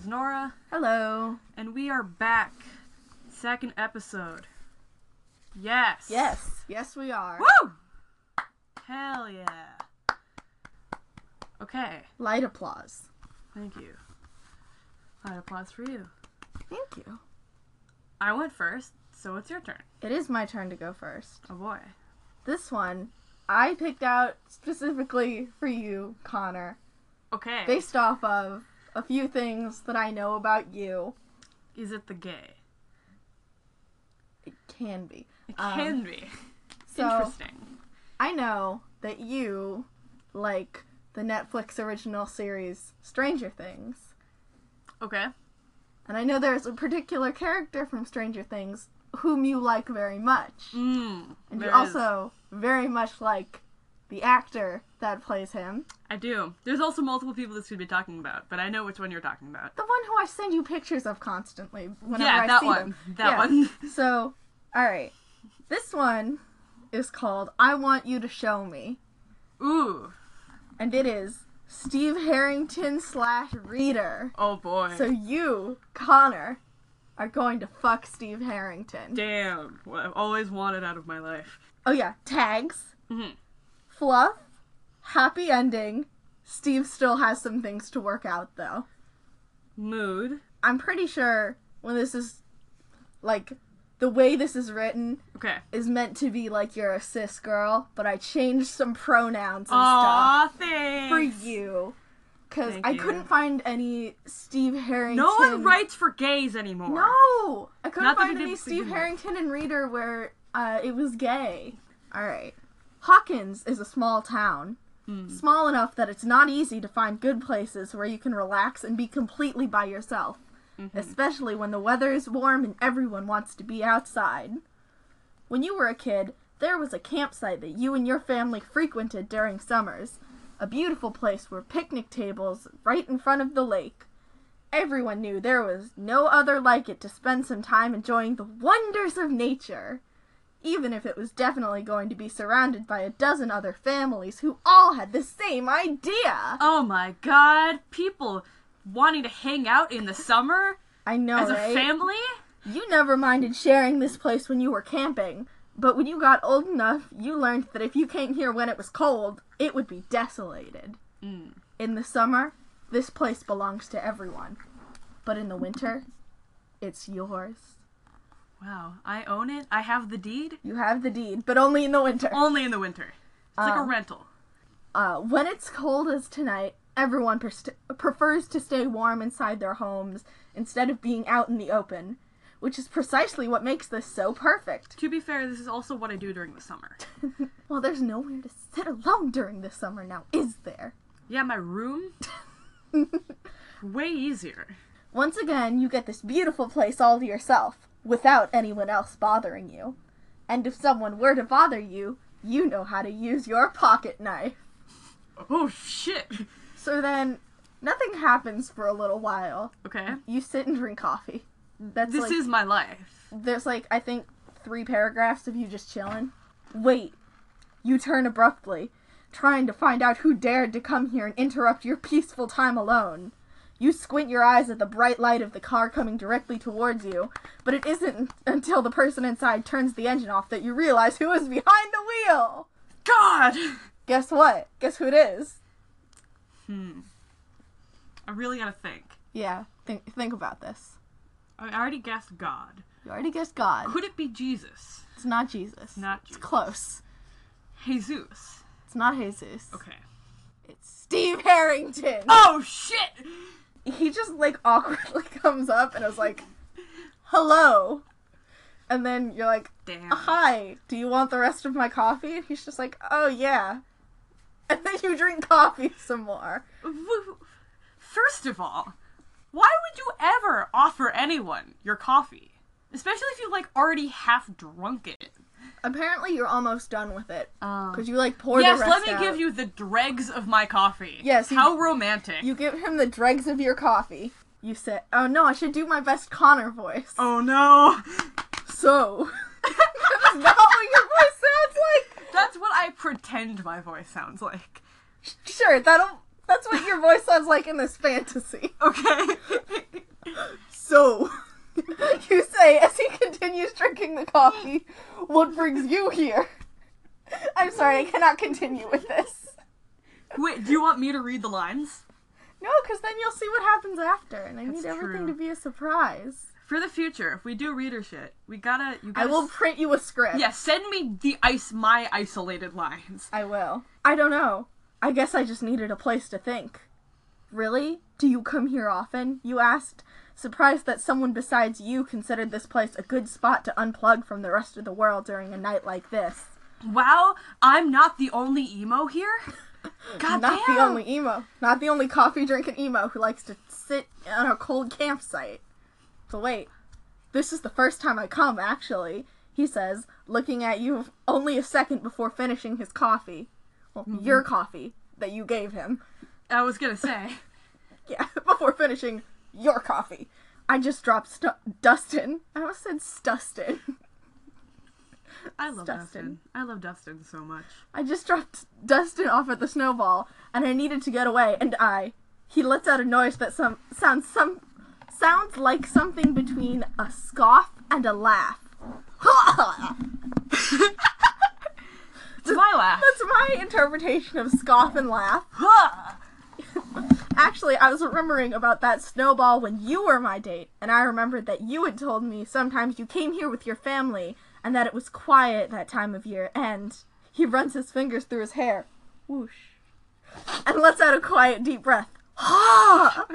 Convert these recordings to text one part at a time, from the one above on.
Hello. And we are back. Second episode. Yes. Yes. Yes, we are. Woo! Hell yeah. Okay. Light applause. Thank you. Light applause for you. Thank you. I went first, so it's your turn. It is my turn to go first. Oh boy. This one I picked out specifically for you, Connor, Okay. based off of a few things that I know about you. Is it the gay? It can be. It Um, can be. So Interesting. I know that you like the Netflix original series Stranger Things. Okay. And I know there's a particular character from Stranger Things whom you like very much. Mmm. And you also very much like the actor that plays him. I do. There's also multiple people this could be talking about, but I know which one you're talking about. The one who I send you pictures of constantly whenever yeah, I that see one. them. That Yeah. one. So, alright. This one is called I Want You to Show Me. Ooh. And it is Steve Harrington slash Reader. Oh boy. So you, Connor, are going to fuck Steve Harrington. Damn. What I've always wanted out of my life. Oh yeah, tags, Mhm. Fluff, happy ending. Steve still has some things to work out though. Mood. I'm pretty sure when this is like the way this is written Okay. is meant to be like you're a cis girl, but I changed some pronouns and stuff thanks. for you. Cause I you. couldn't find any Steve Harrington. No one writes for gays anymore. No, I couldn't Not find any Steve. Harrington and Reader where uh, it was gay. All right, Hawkins is a small town, Hmm. small enough that it's not easy to find good places where you can relax and be completely by yourself, Mm-hmm. especially when the weather is warm and everyone wants to be outside. When you were a kid, there was a campsite that you and your family frequented during summers. A beautiful place where picnic tables right in front of the lake. Everyone knew there was no other like it to spend some time enjoying the wonders of nature. Even if it was definitely going to be surrounded by a dozen other families who all had the same idea. Oh my god. People wanting to hang out in the summer I know, as a family? You never minded sharing this place when you were camping, but when you got old enough, you learned that if you came here when it was cold, it would be desolated. Mm. In the summer, this place belongs to everyone. But in the winter, it's yours. Wow. I own it. I have the deed. You have the deed, but only in the winter. Only in the winter. It's like a Um, rental. Uh, when it's cold as tonight, everyone pers- prefers to stay warm inside their homes instead of being out in the open, which is precisely what makes this so perfect. To be fair, this is also what I do during the summer. well, there's nowhere to sit alone during the summer now, is there? Yeah, my room. Way easier. Once again, you get this beautiful place all to yourself, without anyone else bothering you. And if someone were to bother you, you know how to use your pocket knife. Oh shit. So then, nothing happens for a little while. Okay. You sit and drink coffee. That's This like, is my life. there's like, I think, three paragraphs of you just chilling. Wait. You turn abruptly, trying to find out who dared to come here and interrupt your peaceful time alone. You squint your eyes at the bright light of the car coming directly towards you, but it isn't until the person inside turns the engine off that you realize who is behind the wheel. God! Guess what? Guess who it is? Hmm. I really gotta think. Yeah, think think about this. I already guessed God. You already guessed God. Could it be Jesus? It's not Jesus. Not It's Jesus. close. Jesus. It's not Jesus. Okay. It's Steve Harrington. Oh shit! He just like awkwardly comes up and is like, "Hello," and then you're like, Damn. "Hi, do you want the rest of my coffee?" And he's just like, "Oh yeah," and then you drink coffee some more. First of all, why would you ever offer anyone your coffee? Especially if you like already half drunk it. Apparently, you're almost done with it Um, because you like pour yes, let me out. give you the dregs of my coffee. Yes, you- How romantic. You give him the dregs of your coffee. You say, "Oh no, I should do my best Connor voice." Oh no. So, that is not what your voice sounds like. That's what I pretend my voice sounds like. Sure, that'll. That's what your voice sounds like in this fantasy. Okay. So, you say as he continues drinking the coffee, what brings you here? I'm sorry, I cannot continue with this. Wait, do you want me to read the lines? No, because then you'll see what happens after, and I That's need everything true. to be a surprise. For the future, if we do reader shit, we gotta you I gotta will s- print you a script. Yeah, send me the ice my isolated lines. I will. I don't know. I guess I just needed a place to think. Really? Do you come here often? You asked, surprised that someone besides you considered this place a good spot to unplug from the rest of the world during a night like this. Wow, I'm not the only emo here? God Not damn. the only emo. Not the only coffee drinking emo who likes to sit on a cold campsite. But wait, this is the first time I come, actually, he says, looking at you only a second before finishing his coffee. Well, mm-hmm. your coffee that you gave him. I was gonna say. Yeah, before finishing your coffee. I just dropped Stu- Dustin. I almost said Stustin. I love Dustin. Dustin. I love Dustin so much. I just dropped Dustin off at the snowball, and I needed to get away. And I, he lets out a noise that some sounds some sounds like something between a scoff and a laugh. It's my laugh. That's my interpretation of scoff and laugh. Actually, I was remembering about that snowball when you were my date, and I remembered that you had told me sometimes you came here with your family, and that it was quiet that time of year, and he runs his fingers through his hair. Whoosh. And lets out a quiet, deep breath. Ha!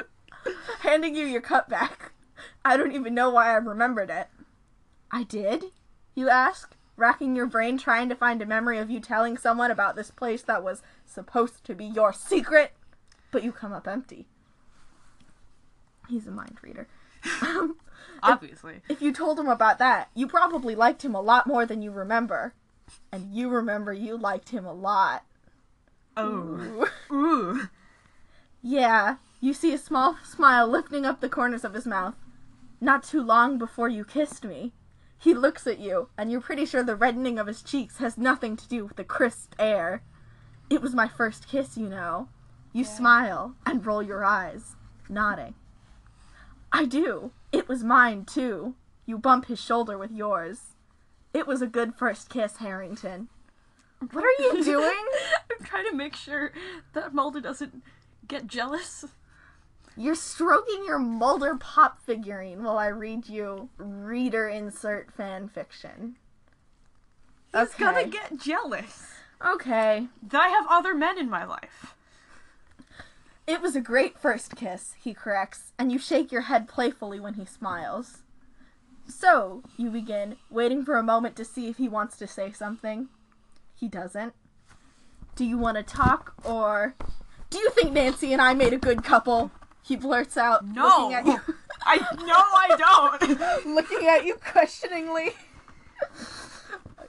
Handing you your cup back. I don't even know why I remembered it. I did? You ask, racking your brain trying to find a memory of you telling someone about this place that was supposed to be your secret but you come up empty. He's a mind reader. Um, Obviously. if you told him about that, you probably liked him a lot more than you remember. And you remember you liked him a lot. Oh. Ooh. Ooh. Yeah, you see a small smile lifting up the corners of his mouth. Not too long before you kissed me. He looks at you, and you're pretty sure the reddening of his cheeks has nothing to do with the crisp air. It was my first kiss, you know. You smile and roll your eyes, nodding. I do. It was mine, too. You bump his shoulder with yours. It was a good first kiss, Harrington. What are you doing? I'm trying to make sure that Mulder doesn't get jealous. You're stroking your Mulder pop figurine while I read you reader insert fan fiction. He's Okay. gonna get jealous Okay. that I have other men in my life. It was a great first kiss, he corrects, and you shake your head playfully when he smiles. So, you begin, waiting for a moment to see if he wants to say something. He doesn't. Do you want to talk, or do you think Nancy and I made a good couple? He blurts out, No. looking at you. I no, I don't. looking at you questioningly.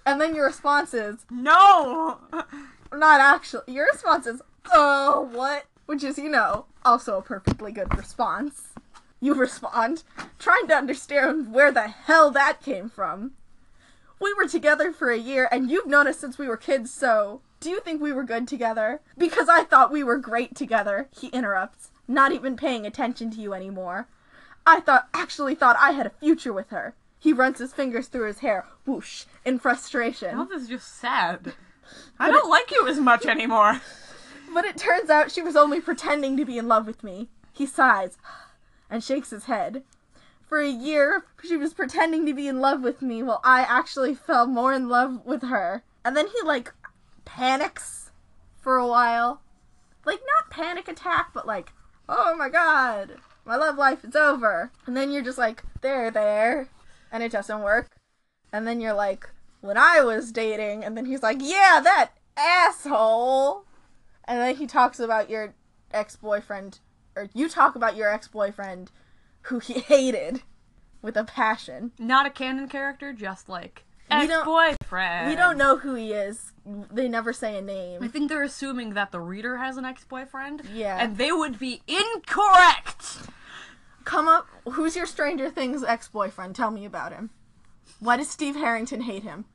and then your response is, No. not actually, your response is, oh, what? Which is, you know, also a perfectly good response. You respond, trying to understand where the hell that came from. We were together for a year, and you've known us since we were kids, so do you think we were good together? Because I thought we were great together, he interrupts, not even paying attention to you anymore. I thought, actually thought I had a future with her. He runs his fingers through his hair, whoosh, in frustration. Now this is just sad. I don't like you as much anymore. But it turns out she was only pretending to be in love with me. He sighs and shakes his head. For a year, she was pretending to be in love with me while I actually fell more in love with her. And then he, like, panics for a while. Like, not panic attack, but like, oh my god, my love life is over. And then you're just like, there, there. And it doesn't work. And then you're like, when I was dating. And then he's like, yeah, that asshole. And then he talks about your ex boyfriend, or you talk about your ex boyfriend who he hated with a passion. Not a canon character, just like We ex-boyfriend. We don't know who he is. They never say a name. I think they're assuming that the reader has an ex-boyfriend. Yeah. And they would be incorrect. Come up. Who's your Stranger Things ex boyfriend? Tell me about him. Why does Steve Harrington hate him?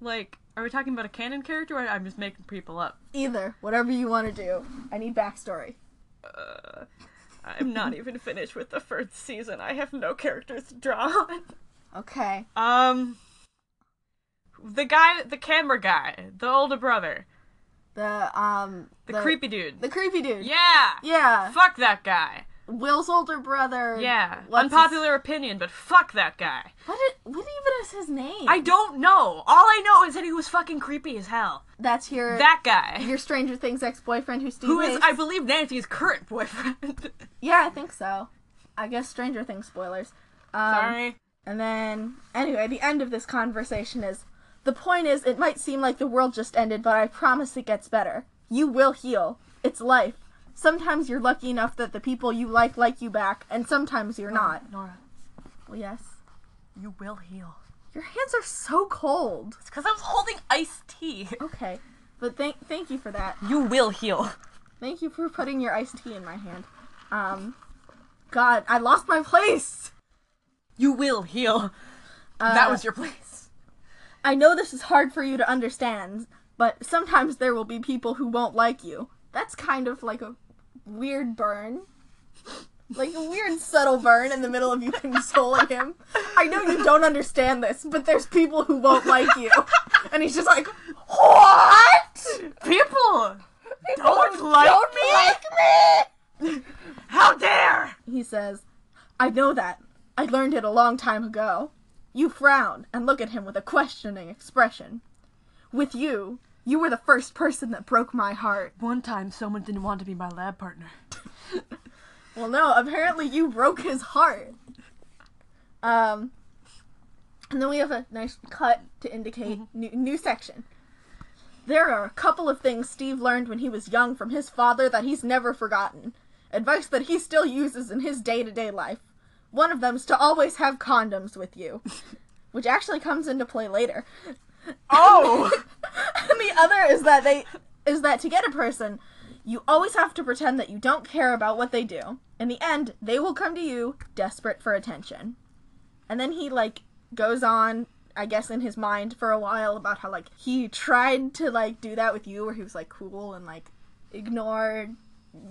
Like, are we talking about a canon character, or I'm just making people up? Either. Whatever you want to do. I need backstory. Uh, I'm not even finished with the first season. I have no characters to draw on. Okay. Um, the guy, the camera guy, the older brother, The um the, creepy dude. the creepy dude. yeah. Yeah. Fuck that guy. Will's older brother. Yeah. What's his- Unpopular opinion, but fuck that guy. What what even is his name? I don't know. All I know is that he was fucking creepy as hell. That's your That guy. your Stranger Things ex-boyfriend who Steve Who is. I believe, Nancy's current boyfriend. Yeah, I think so. I guess Stranger Things spoilers. Um, Sorry. And then, anyway, the end of this conversation is the point is, it might seem like the world just ended, but I promise it gets better. You will heal. It's life. Sometimes you're lucky enough that the people you like like you back, and sometimes you're not. Nora, Well, yes. you will heal. Your hands are so cold. It's because I was holding iced tea. Okay, but thank thank you for that. You will heal. Thank you for putting your iced tea in my hand. Um, God, I lost my place. You will heal. Uh, that was your place. I know this is hard for you to understand, but sometimes there will be people who won't like you. That's kind of like a weird burn. Like a weird subtle burn in the middle of you consoling him. I know you don't understand this, but there's people who won't like you. And he's just like, What? People People Don't like don't me? like me! How dare! He says, I know that. I learned it a long time ago. You frown and look at him with a questioning expression. With you, you were the first person that broke my heart. One time someone didn't want to be my lab partner. Well, no, apparently you broke his heart. Um, and then we have a nice cut to indicate new, new section. There are a couple of things Steve learned when he was young from his father that he's never forgotten. Advice that he still uses in his day to day life. One of them's to always have condoms with you, which actually comes into play later. Oh! and the other is that they is that to get a person, you always have to pretend that you don't care about what they do. In the end, they will come to you desperate for attention. And then he like goes on, I guess in his mind for a while about how like he tried to like do that with you where he was like cool and like ignored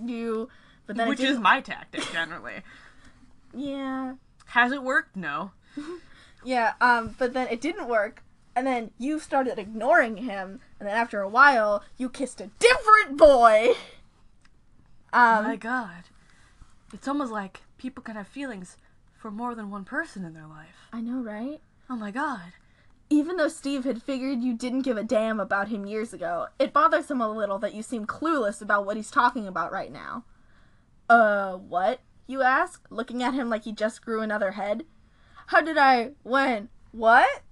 you, but then Which is my tactic generally. yeah. Has it worked? No. Yeah, um, but then it didn't work, and then you started ignoring him, and then after a while, you kissed a different boy. Um, my god. It's almost like people can have feelings for more than one person in their life. I know, right? Oh my god. Even though Steve had figured you didn't give a damn about him years ago, it bothers him a little that you seem clueless about what he's talking about right now. Uh, what? You ask, looking at him like he just grew another head. How did I, when, what?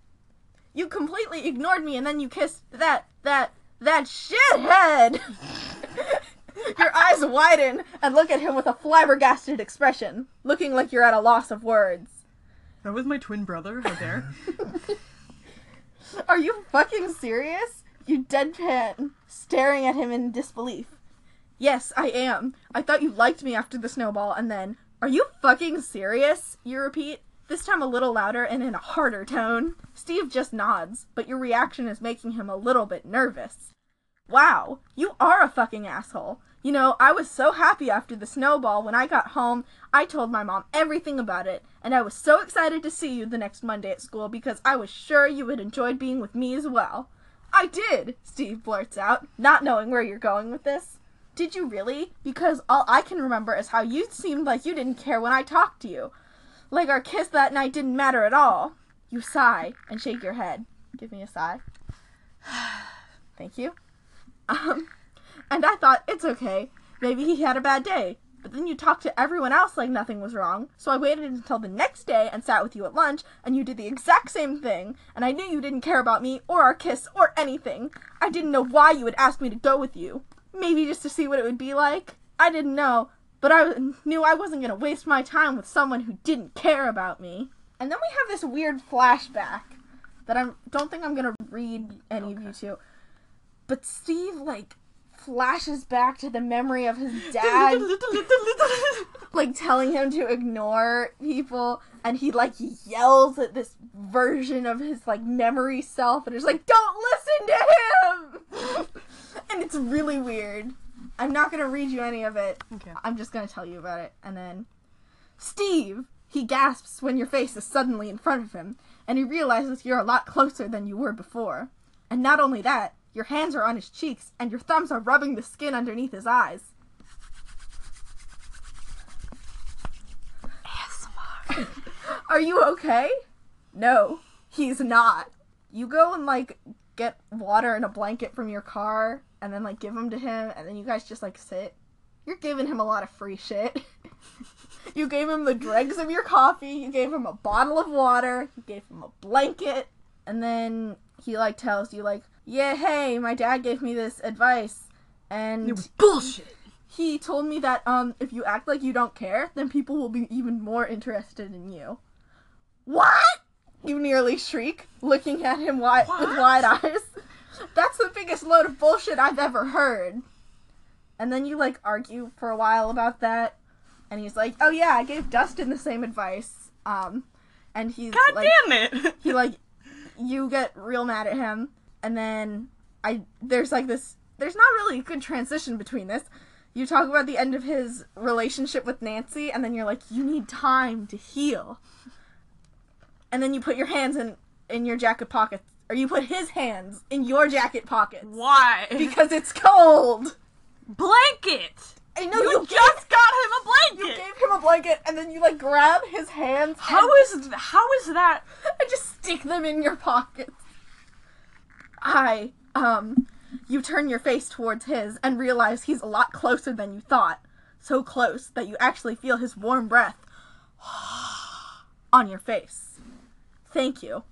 You completely ignored me and then you kissed that, that, that shithead! Your eyes widen and look at him with a flabbergasted expression, looking like you're at a loss of words. That was my twin brother. How dare? Are you fucking serious? You deadpan, staring at him in disbelief. Yes, I am. I thought you liked me after the snowball, and then, are you fucking serious? You repeat, this time a little louder and in a harder tone. Steve just nods, but your reaction is making him a little bit nervous. Wow, you are a fucking asshole. You know, I was so happy after the snowball when I got home. I told my mom everything about it, and I was so excited to see you the next Monday at school because I was sure you would enjoy being with me as well. I did, Steve blurts out, not knowing where you're going with this. Did you really? Because all I can remember is how you seemed like you didn't care when I talked to you. Like our kiss that night didn't matter at all. You sigh and shake your head. Give me a sigh. Thank you. Um, and I thought, it's okay. Maybe he had a bad day. But then you talked to everyone else like nothing was wrong. So I waited until the next day and sat with you at lunch, and you did the exact same thing. And I knew you didn't care about me, or our kiss, or anything. I didn't know why you would ask me to go with you. Maybe just to see what it would be like. I didn't know, but I knew I wasn't going to waste my time with someone who didn't care about me. And then we have this weird flashback that I don't think I'm going to read any of you to. But Steve, like, flashes back to the memory of his dad, like, telling him to ignore people. And he, like, yells at this version of his, like, memory self. And is like, don't listen to him! and it's really weird. I'm not gonna read you any of it. Okay. I'm just gonna tell you about it. And then, Steve, he gasps when your face is suddenly in front of him, and he realizes you're a lot closer than you were before. And not only that, your hands are on his cheeks, and your thumbs are rubbing the skin underneath his eyes. ASMR. Are you okay? No, he's not. You go and like get water and a blanket from your car and then like give them to him and then you guys just like sit. You're giving him a lot of free shit. you gave him the dregs of your coffee, you gave him a bottle of water, you gave him a blanket, and then he like tells you like, "Yeah, hey, my dad gave me this advice." And It was bullshit. he told me that um if you act like you don't care, then people will be even more interested in you. What? You nearly shriek, looking at him wide with wide eyes. That's the biggest load of bullshit I've ever heard. And then you like argue for a while about that, and he's like, "Oh yeah, I gave Dustin the same advice." Um, and he's God like, damn it. he like you get real mad at him and then i there's like this there's not really a good transition between this you talk about the end of his relationship with nancy and then you're like you need time to heal and then you put your hands in in your jacket pockets or you put his hands in your jacket pockets Why? because it's cold blanket. i know You, you, just got him a blanket. you gave him a blanket and then you like grab his hands How is how is that? and just stick them in your pockets. I, um, you turn your face towards his and realize he's a lot closer than you thought. So close that you actually feel his warm breath on your face. Thank you.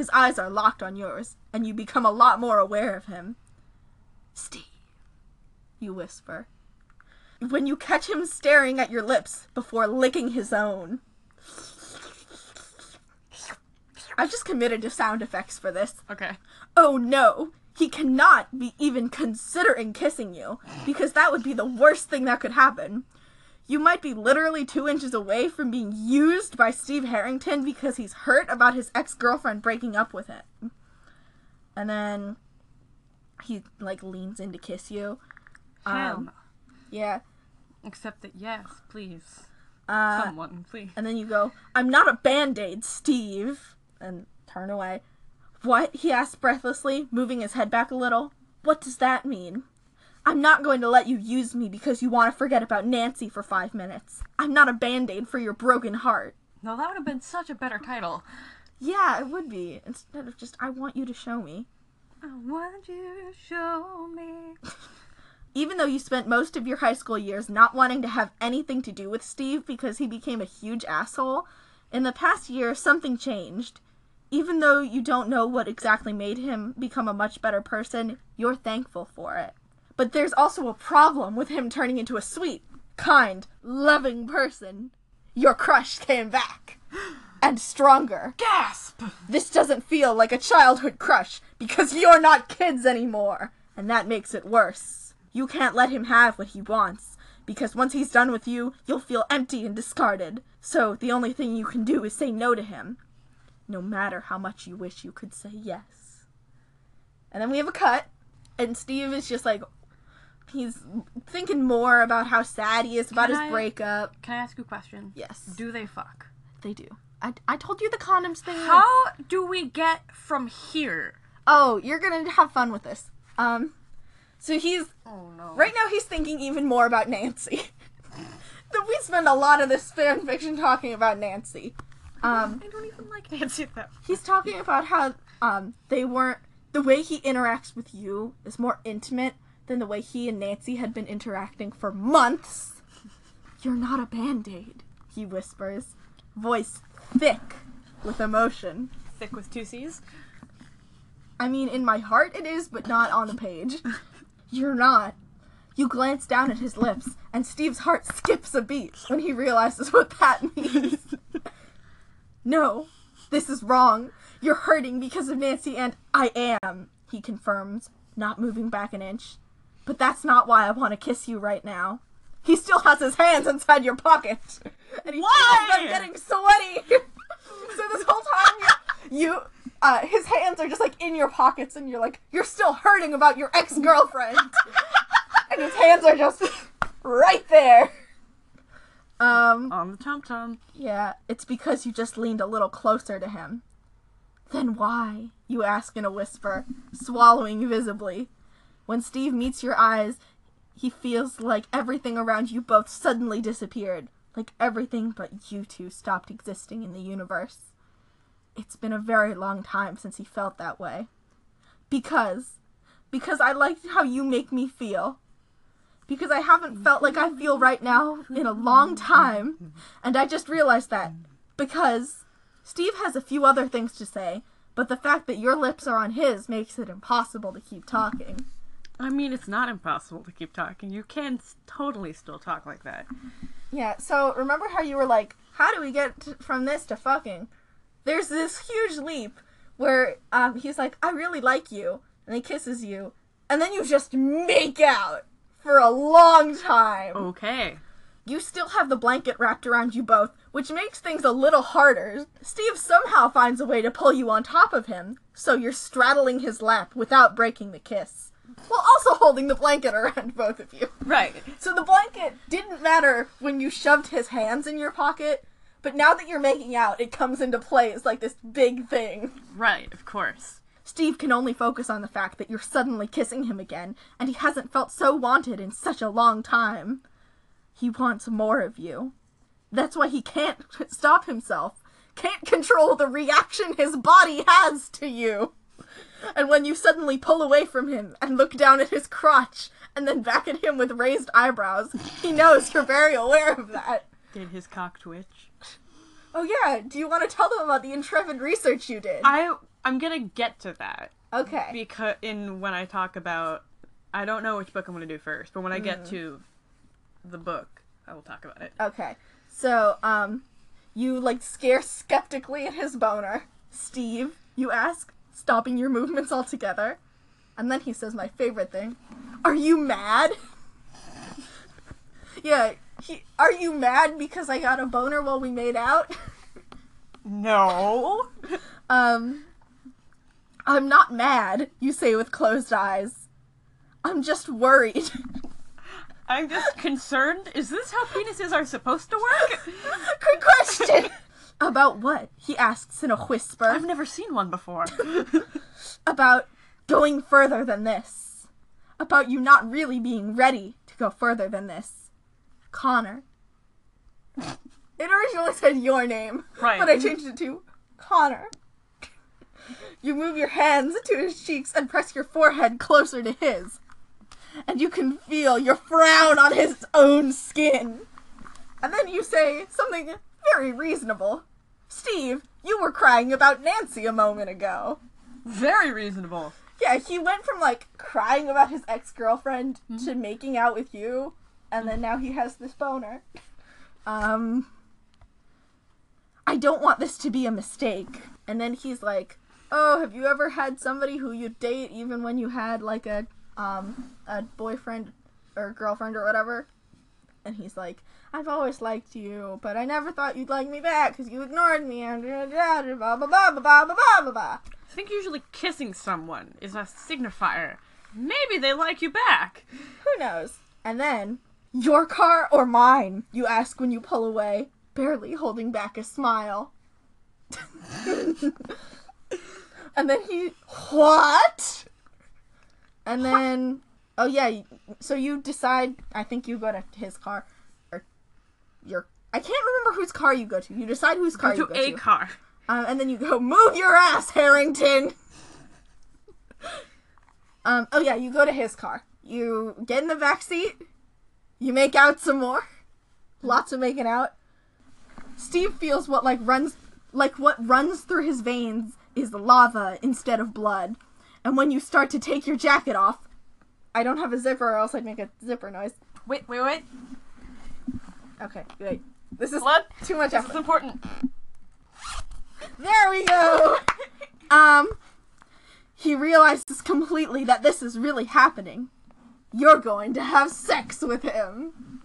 His eyes are locked on yours, and you become a lot more aware of him. Steve, you whisper. When you catch him staring at your lips before licking his own. I've just committed to sound effects for this. Okay. Oh no, he cannot be even considering kissing you, because that would be the worst thing that could happen. You might be literally two inches away from being used by Steve Harrington because he's hurt about his ex girlfriend breaking up with him. And then he like leans in to kiss you. Hell Um. Yeah. Except that yes, please. Uh, Someone, please. And then you go, I'm not a band aid, Steve. And turn away. What? He asked breathlessly, moving his head back a little. What does that mean? I'm not going to let you use me because you want to forget about Nancy for five minutes. I'm not a band aid for your broken heart. No, that would have been such a better title. Yeah, it would be. Instead of just, I want you to show me. I want you to show me. Even though you spent most of your high school years not wanting to have anything to do with Steve because he became a huge asshole, in the past year something changed. Even though you don't know what exactly made him become a much better person, you're thankful for it. But there's also a problem with him turning into a sweet, kind, loving person. Your crush came back. And stronger. Gasp! This doesn't feel like a childhood crush because you're not kids anymore. And that makes it worse. You can't let him have what he wants because once he's done with you, you'll feel empty and discarded. So the only thing you can do is say no to him. No matter how much you wish you could say yes. And then we have a cut, and Steve is just like, he's thinking more about how sad he is about Can his I- breakup. Can I ask you a question? Yes, Do they fuck? they do. I, I told you the condoms thing. How do we get from here? Oh, you're gonna have fun with this. Um, so he's Oh no. right now he's thinking even more about Nancy. that we spend a lot of this fan fiction talking about Nancy. Um, I don't even like Nancy though. he's talking about how um they weren't the way he interacts with you is more intimate than the way he and Nancy had been interacting for months. You're not a band-aid, he whispers, voice thick with emotion. thick with two C's. I mean, in my heart it is, but not on the page. You're not. You glance down at his lips, and Steve's heart skips a beat when he realizes what that means. no, this is wrong. You're hurting because of Nancy, and I am, he confirms, not moving back an inch. But that's not why I want to kiss you right now. He still has his hands inside your pocket, and he Why? feels them getting sweaty. so this whole time, you, you, uh, his hands are just like in your pockets, and you're like, you're still hurting about your ex girlfriend. and his hands are just right there. Um, On the tum tum. yeah, it's because you just leaned a little closer to him. Then why? You ask in a whisper, swallowing visibly. When Steve meets your eyes, he feels like everything around you both suddenly disappeared, like everything but you two stopped existing in the universe. It's been a very long time since he felt that way. Because, because I like how you make me feel. Because I haven't felt like I feel right now in a long time, and I just realized that. Because Steve has a few other things to say, but the fact that your lips are on his makes it impossible to keep talking. I mean, it's not impossible to keep talking. You can s- totally still talk like that. Yeah, so remember how you were like, how do we get t- from this to fucking? There's this huge leap where um, he's like, I really like you, and he kisses you, and then you just make out for a long time. Okay. You still have the blanket wrapped around you both, which makes things a little harder. Steve somehow finds a way to pull you on top of him, so you're straddling his lap without breaking the kiss. While also holding the blanket around both of you. Right. So the blanket didn't matter when you shoved his hands in your pocket, but now that you're making out, it comes into play as like this big thing. Right, of course. Steve can only focus on the fact that you're suddenly kissing him again, and he hasn't felt so wanted in such a long time. He wants more of you. That's why he can't stop himself, can't control the reaction his body has to you. And when you suddenly pull away from him and look down at his crotch and then back at him with raised eyebrows, he knows you're very aware of that. Did his cock twitch? Oh, yeah, do you want to tell them about the intrepid research you did? I I'm gonna get to that Okay. because in when I talk about I don't know which book I'm gonna do first, but when I get to the book, I will talk about it. Okay. So, um, you like scare skeptically at his boner. Steve, you ask, stopping your movements altogether. And then he says my favorite thing. Are you mad? yeah, he, are you mad because I got a boner while we made out? No. um, I'm not mad, you say with closed eyes. I'm just worried. I'm just concerned. Is this how penises are supposed to work? Good question! About what? He asks in a whisper. I've never seen one before. about going further than this. About you not really being ready to go further than this. Connor. It originally said your name, Right. but I changed it to Connor. You move your hands to his cheeks and press your forehead closer to his. And you can feel your frown on his own skin. And then you say something very reasonable. Steve, you were crying about Nancy a moment ago. Very reasonable. Yeah, he went from like crying about his ex girlfriend to making out with you, and then now he has this boner. Um, I don't want this to be a mistake. And then he's like, "Oh, have you ever had somebody who you date even when you had like a um a boyfriend or girlfriend or whatever?" And he's like, "I've always liked you, but I never thought you'd like me back because you ignored me." And blah blah blah blah blah blah blah blah. I think usually kissing someone is a signifier. Maybe they like you back. Who knows? And then, your car or mine? You ask when you pull away, barely holding back a smile. and then he, what? And then, oh yeah, so you decide, I think you go to his car, your, I can't remember whose car you go to. You decide whose car to you go to. a to. car. Um, and then you go, move your ass, Harrington. um, oh yeah, you go to his car. You get in the back seat. You make out some more. Lots of making out. Steve feels what like runs, like what runs through his veins is lava instead of blood. And when you start to take your jacket off, I don't have a zipper, or else I'd make a zipper noise. Wait, wait, wait. Okay, wait. This is Blood. too much This is important. There we go. um, he realizes completely that this is really happening. You're going to have sex with him.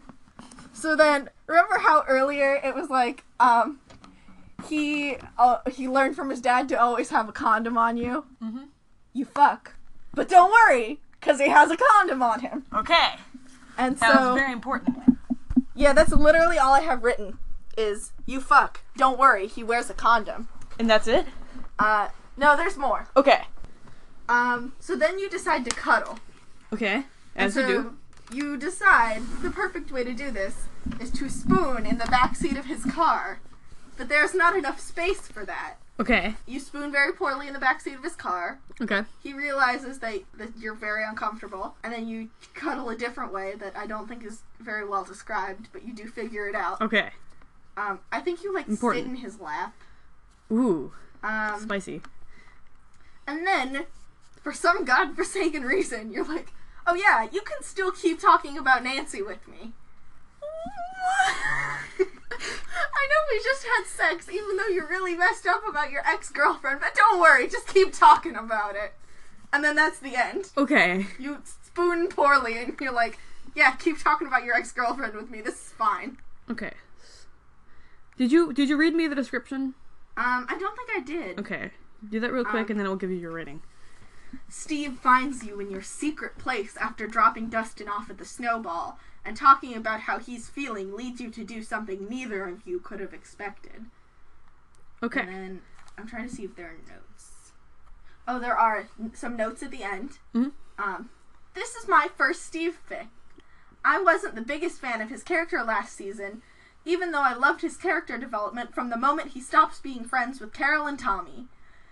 So then, remember how earlier it was like, um, he uh, he learned from his dad to always have a condom on you. Mm-hmm. You fuck, but don't worry, cause he has a condom on him. Okay. And That so was very important. Yeah, that's literally all I have written is you fuck. Don't worry, he wears a condom. And that's it? Uh no, there's more. Okay. Um so then you decide to cuddle. Okay. And As you so do. You decide the perfect way to do this is to spoon in the back seat of his car. But there's not enough space for that. Okay. You spoon very poorly in the backseat of his car. Okay. He realizes that, that you're very uncomfortable, and then you cuddle a different way that I don't think is very well described, but you do figure it out. Okay. Um, I think you like Important. sit in his lap. Ooh. Um, Spicy. and then, for some godforsaken reason, you're like, oh yeah, you can still keep talking about Nancy with me. I know we just had sex, even though you're really messed up about your ex girlfriend, but don't worry, just keep talking about it. And then that's the end. Okay. You spoon poorly, and you're like, yeah, keep talking about your ex girlfriend with me. This is fine. Okay. Did you did you read me the description? Um, I don't think I did. Okay. Do that real quick Um, and then I'll give you your rating. Steve finds you in your secret place after dropping Dustin off at the snowball, and talking about how he's feeling leads you to do something neither of you could have expected. Okay. And then I'm trying to see if there are notes. Oh, there are some notes at the end. Mhm. Um, this is my first Steve fic. I wasn't the biggest fan of his character last season, even though I loved his character development from the moment he stops being friends with Carol and Tommy.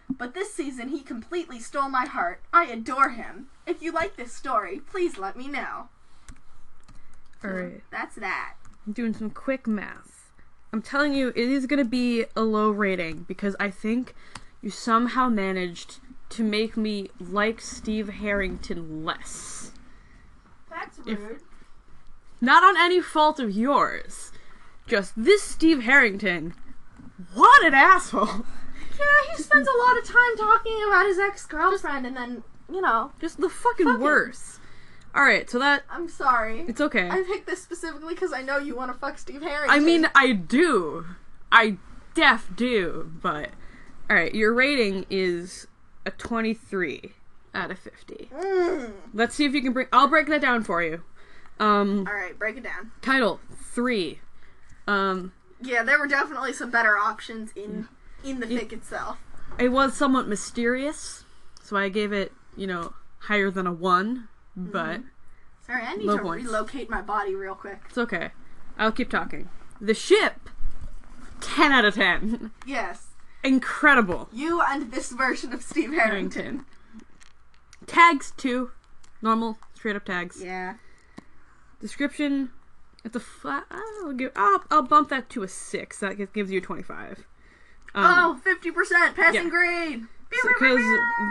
But this season, he completely stole my heart. I adore him. If you like this story, please let me know. So Alright. That's that. I'm doing some quick math. I'm telling you, it is gonna be a low rating because I think you somehow managed to make me like Steve Harrington less. That's If- Not on any fault of yours. Just this Steve Harrington. What an asshole! Yeah, he spends a lot of time talking about his ex girlfriend, and then, you know, Just the fucking Fuck him. Worst. Alright, so that. I'm sorry. It's okay. I picked this specifically because I know you want to fuck Steve Harrington. I mean, I do. I def do, but. Alright, your rating is a 23 out of 50. Mm. Let's see if you can bring. I'll break that down for you. Um, All right, break it down. title 3. Um, Yeah, there were definitely some better options in in the It- fic itself. it was somewhat mysterious, so I gave it, you know, higher than a 1, but Sorry, I need to points. relocate my body real quick. it's okay. I'll keep talking. The ship 10 out of 10. Yes, Incredible. you and this version of Steve Harrington. Harrington. Tags 2. Normal, straight up tags. Yeah. Description. It's a flat. I'll give. I'll, I'll bump that to a six. That gives you a twenty-five. Um, oh, 50% passing yeah. grade. because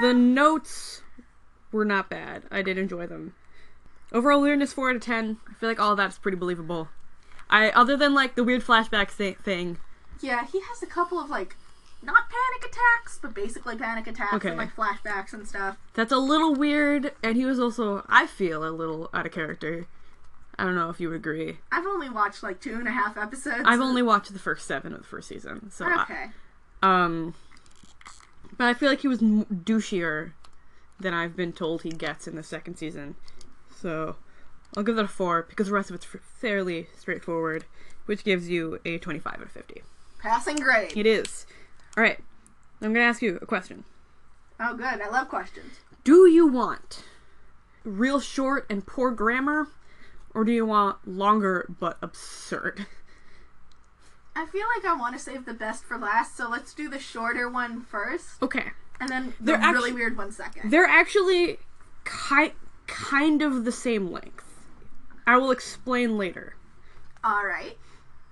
the notes were not bad. I did enjoy them. Overall weirdness four out of ten. I feel like all that's pretty believable. I other than like the weird flashback thing. Yeah, he has a couple of like not panic attacks, but basically panic attacks Okay. and like flashbacks and stuff. That's a little weird, and he was also I feel a little out of character. I don't know if you would agree. I've only watched like two and a half episodes. I've only watched the first seven of the first season, so I- Okay. Um, but I feel like he was m- douchier than I've been told he gets in the second season. So I'll give that a four because the rest of it's fairly straightforward, which gives you a 25 out of 50. Passing grade. It is. All right, I'm gonna ask you a question. Oh, good. I love questions. Do you want real short and poor grammar, or do you want longer but absurd? I feel like I want to save the best for last, so let's do the shorter one first, Okay. And then They're really actu- weird one second. They're actually ki- kind of the same length. I will explain later. All right.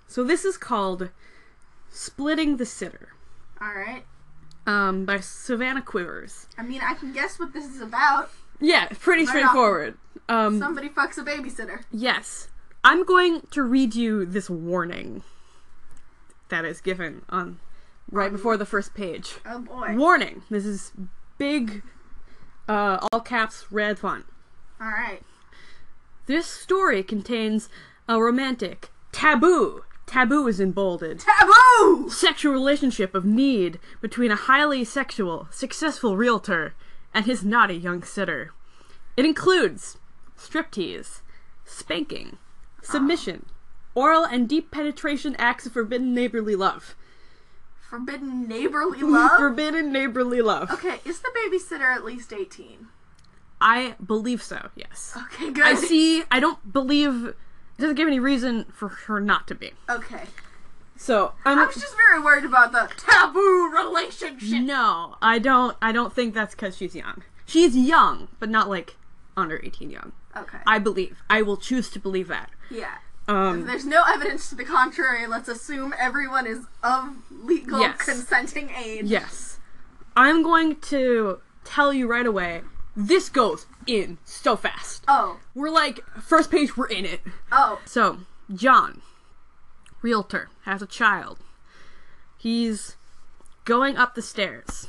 So this is called Splitting the Sitter All right. um, by Savannah Quivers. I mean, I can guess what this is about. Yeah, pretty Right straightforward. Um, Somebody fucks a babysitter. yes. I'm going to read you this warning that is given on right before the first page. Oh boy. Warning. This is big uh, all caps red font. All right. This story contains a romantic taboo. Taboo is embolded. Taboo. Sexual relationship of need between a highly sexual, successful realtor and his naughty young sitter. It includes striptease, spanking, submission, oral and deep penetration acts of forbidden neighborly love. Forbidden neighborly love. Forbidden neighborly love. okay, is the babysitter at least eighteen? I believe so, yes. Okay, good. I see, I don't believe, it doesn't give any reason for her not to be. Okay, So, I'm. I was just very worried about the taboo relationship. No, I don't. I don't think that's because she's young. She's young, but not like under eighteen young. Okay. I believe. I will choose to believe that. yeah. Um, There's no evidence to the contrary. Let's assume everyone is of legal Yes. consenting age. yes, I'm going to tell you right away. This goes in so fast. Oh. We're like first page. We're in it. Oh. So, John, realtor, has a child. He's going up the stairs.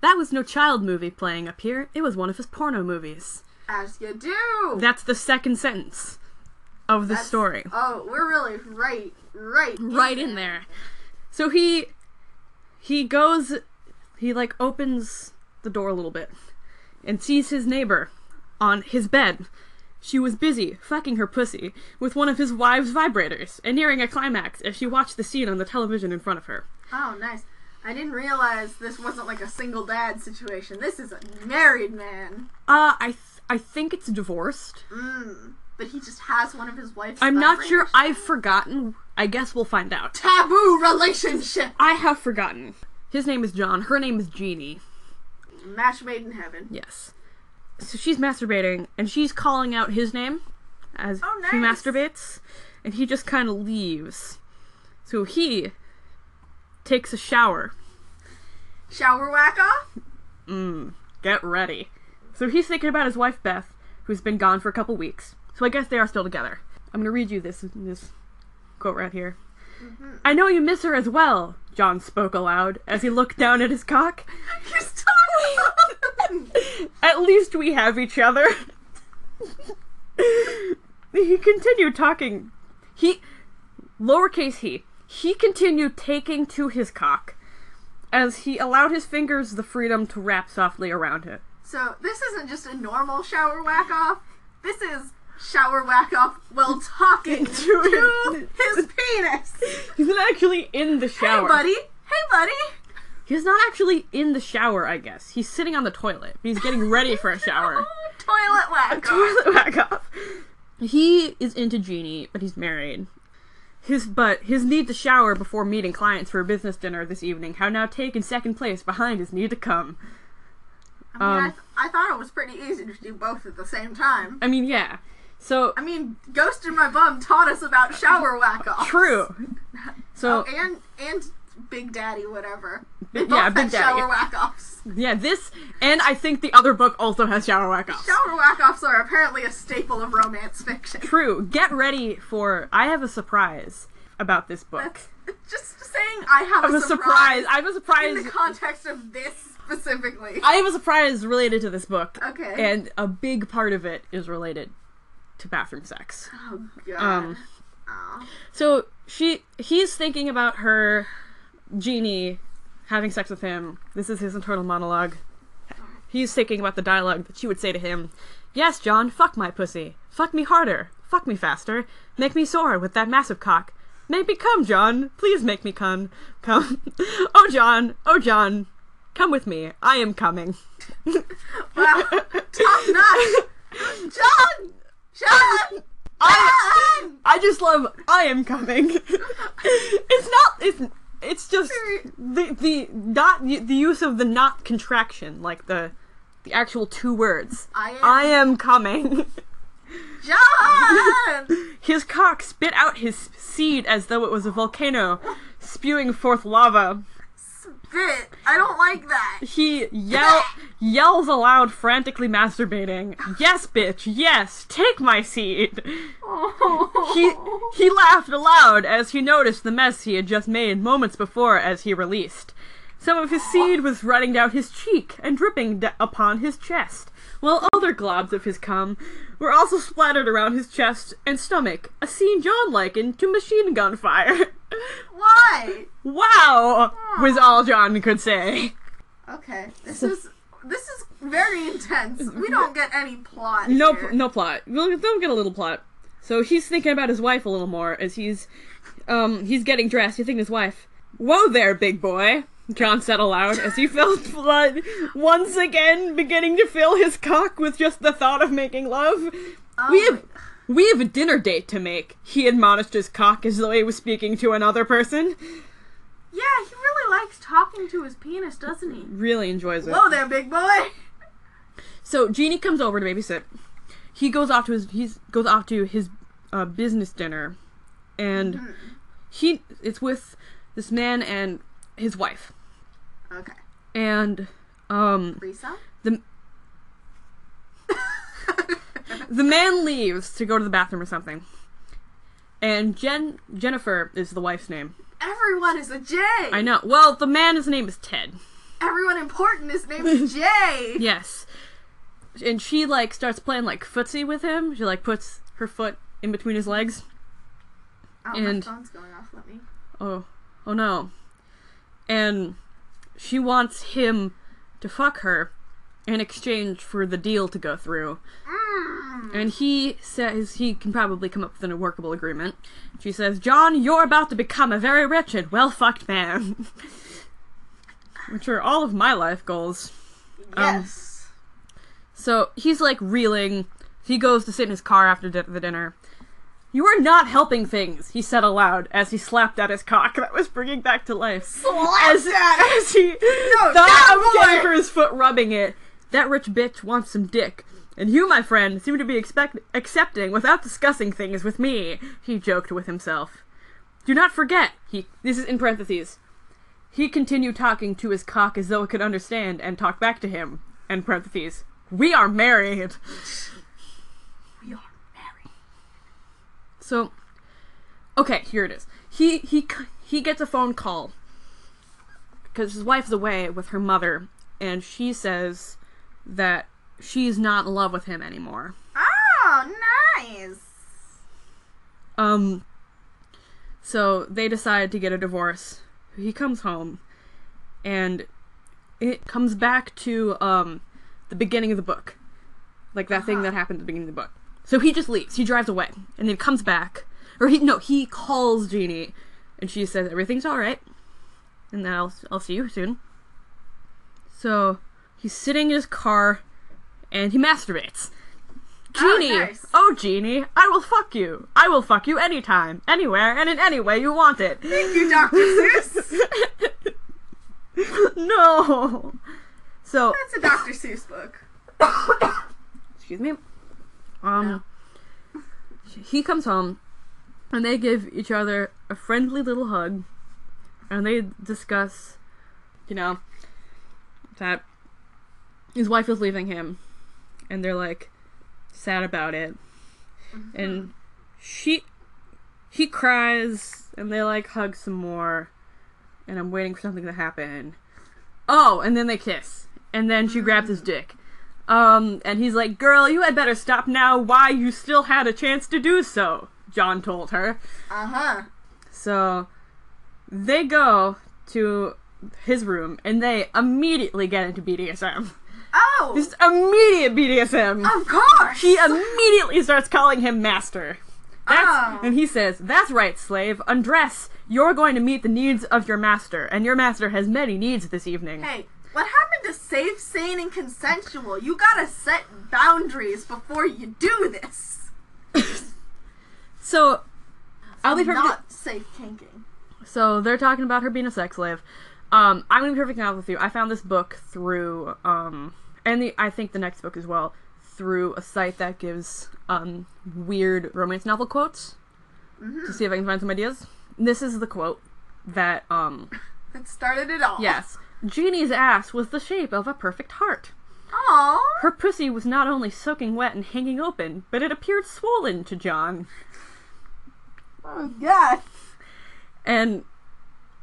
That was no child movie playing up here. It was one of his porno movies. As you do. That's the second sentence of the That's- story. Oh, we're really right, right, Right in there. So he he goes he like opens the door a little bit and sees his neighbor on his bed. She was busy fucking her pussy with one of his wife's vibrators and nearing a climax as she watched the scene on the television in front of her. Oh, nice. I didn't realize this wasn't like a single dad situation. This is a married man. Uh I th- I think it's divorced. Mm. But he just has one of his wife's. I'm not sure. I've forgotten. I guess we'll find out. Taboo relationship. I have forgotten. His name is John. Her name is Jeannie. Match made in heaven. Yes. So she's masturbating, and she's calling out his name as Oh, he masturbates, and he just kind of leaves. So he takes a shower. Shower whack off. Mm, get ready. So he's thinking about his wife Beth, who's been gone for a couple weeks. So I guess they are still together. I'm gonna read you this this quote right here. Mm-hmm. I know you miss her as well, John spoke aloud as he looked down at his cock. He's talking. At least we have each other. he continued talking. He, lowercase he, he continued taking to his cock as he allowed his fingers the freedom to wrap softly around it. so this isn't just a normal shower whack off. This is shower whack off while talking To his penis. He's not actually in the shower. Hey, buddy. Hey, buddy. He's not actually in the shower, I guess. He's sitting on the toilet. He's getting ready for a shower. Toilet whack off. toilet whack off. He is into Jeannie, but he's married. His but his need to shower before meeting clients for a business dinner this evening have now taken second place behind his need to come. I mean, I, Um, th- I thought it was pretty easy to do both at the same time. I mean, yeah. So I mean, Ghost in My Bum taught us about shower whack offs. true. So Oh, and and Big Daddy, whatever. They both yeah, Big Daddy. shower whack offs. yeah, this and I think the other book also has shower whack offs. Shower whack offs are apparently a staple of romance fiction. True. Get ready for. I have a surprise about this book. That's just saying I have I have a a surprise. I have a surprise in the context of this specifically. I have a surprise related to this book. Okay. And a big part of it is related to bathroom sex. oh god. Um, so she he's thinking about her Jeannie having sex with him. This is his internal monologue. He's thinking about the dialogue that she would say to him. Yes, John, fuck my pussy. Fuck me harder. Fuck me faster. Make me sore with that massive cock. Make me come, John. Please make me come. Come. oh, John. Oh, John. Come with me. I am coming. Wow. Top notch. John. I, I just love I am coming. it's not it's it's just the the not the use of the not contraction like the the actual two words. I am. I am coming. John. His cock spit out his seed as though it was a volcano spewing forth lava. Spit. I don't like that. He yell yells aloud frantically masturbating. Yes, bitch. Yes. Take my seed. He he laughed aloud as he noticed the mess he had just made moments before as he released. Some of his seed was running down his cheek and dripping d- upon his chest, while other globs of his cum were also splattered around his chest and stomach, a scene John likened to machine gun fire. Why? wow, was all John could say. Okay. This is this is very intense. We don't get any plot. No, here. no plot. We'll, they'll get a little plot. So he's thinking about his wife a little more as he's um he's getting dressed. He's thinking his wife. Whoa there, big boy. John said aloud as he felt blood once again beginning to fill his cock with just the thought of making love. Oh we have we have a dinner date to make. He admonished his cock as though he was speaking to another person. Yeah, he really likes talking to his penis, doesn't he? Really enjoys it. Whoa there, big boy. So Jeannie comes over to babysit. He goes off to his he's goes off to his uh, business dinner, and he it's with this man and his wife, Okay. and um Risa? the the man leaves to go to the bathroom or something, and Jen Jennifer is the wife's name. Everyone is a J. I know. Well, the man his name is Ted. Everyone important, is J. Yes. And she like starts playing like footsie with him. She like puts her foot in between his legs. Oh, And- my phone's going off. Let me. Oh, oh no. And she wants him to fuck her in exchange for the deal to go through. Mm. And he says he can probably come up with a workable agreement. She says, John, you're about to become a very wretched, well fucked man. Which are all of my life goals. Um, Yes. So he's like reeling. He goes to sit in his car after di- the dinner. You are not helping things, he said aloud as he slapped at his cock that was bringing back to life. Slap As, that. as he No, thought that of boy! Jennifer's foot rubbing it. That rich bitch wants some dick. And you, my friend, seem to be expect- accepting without discussing things with me, he joked with himself. Do not forget, he. This is in parentheses. He continued talking to his cock as though it could understand and talk back to him. End parentheses. We are married. We are married. So, okay, here it is. He he he gets a phone call because his wife's away with her mother, and she says that she's not in love with him anymore. Oh, nice. Um. So they decide to get a divorce. He comes home, and it comes back to um the beginning of the book, like that thing Uh-huh. that happened at the beginning of the book. So he just leaves. He drives away, and then comes back, or he no, he calls Jeannie, and she says everything's all right, and then I'll I'll see you soon. So he's sitting in his car, and he masturbates. Oh, Jeannie, nice. oh Jeannie, I will fuck you. I will fuck you anytime, anywhere, and in any way you want it. Thank you, Dr. Seuss. no. So That's a Dr. Seuss book. excuse me. Um, he comes home, and they give each other a friendly little hug, and they discuss, you know, that his wife is leaving him, and they're like sad about it, and she he cries, and they like hug some more, and I'm waiting for something to happen. Oh, and then they kiss, and then she grabs his dick. Um, and he's like, Girl, you had better stop now. Why, you still had a chance to do so, John told her. Uh huh. So they go to his room and they immediately get into BDSM. Oh, Just immediate BDSM. of course. He immediately starts calling him master. That's, Oh. And he says, That's right, slave. Undress. You're going to meet the needs of your master, and your master has many needs this evening. Hey, what happened to safe, sane, and consensual? You gotta set boundaries before you do this. So, I'll be perfectly. Not safe kinking. So they're talking about her being a sex slave. Um, I'm gonna be perfectly honest with you. I found this book through, um, and the I think the next book as well through a site that gives um weird romance novel quotes to see if I can find some ideas. This is the quote that um That started it all. yes, Jeannie's ass was the shape of a perfect heart. Aww. Her pussy was not only soaking wet and hanging open, but it appeared swollen to John. Oh god. And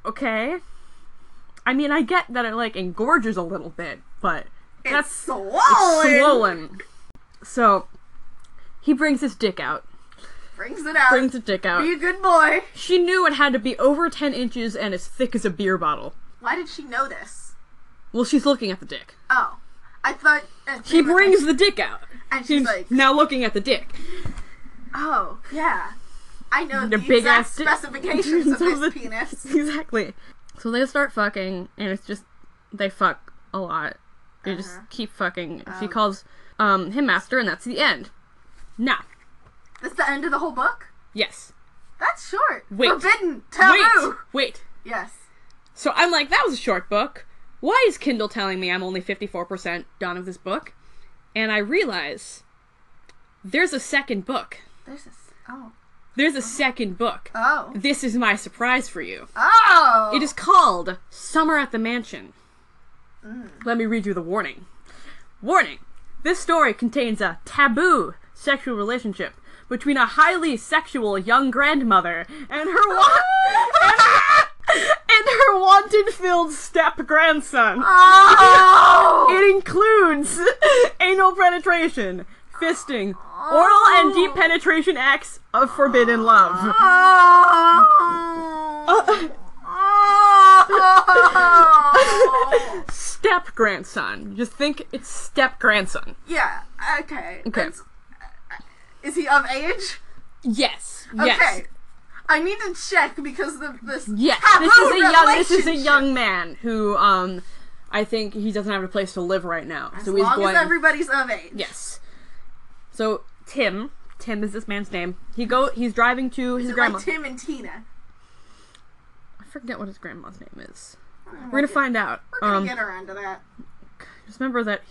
okay. I mean, I get that it like engorges a little bit, but It's that's swollen. it's swollen. So he brings his dick out. Brings it out. Brings his dick out. Be a good boy. She knew it had to be over 10 inches and as thick as a beer bottle. Why did she know this? Well, she's looking at the dick. Oh, I thought uh, He brings the dick out. and she's She's like, now looking at the dick. Oh, yeah. I know The the, big exact ass specifications of this the- penis. exactly. So they start fucking, and it's just they fuck a lot. They just Uh-huh. keep fucking. she Um. calls um, him master, and that's the end. Now, That's the end of the whole book? yes. That's short. Wait. Forbidden. Taboo. Wait, wait. Yes. So I'm like, that was a short book. Why is Kindle telling me I'm only 54% done of this book? And I realize there's a second book. There's a Oh. There's a second book. Oh. This is my surprise for you. Oh. It is called Summer at the Mansion. Mm. Let me read you the warning. Warning! This story contains a taboo sexual relationship between a highly sexual young grandmother and her and her wanted-filled step grandson. Oh. It includes anal penetration, fisting, oral and deep oh. penetration acts of forbidden love. Oh. Uh, oh. step grandson. Just think it's step grandson. yeah. Okay. Okay. That's- uh, Is he of age? Yes. Okay. Yes. I need to check because the this Yes. This is a young. This is a young man who, um, I think he doesn't have a place to live right now. As so he's long going. as everybody's of age. yes. So Tim. Tim is this man's name. He go. He's driving to his grandma. like Tim and Tina? I forget what his grandma's name is. We're gonna find out. We're gonna Um, get around to that. Just remember that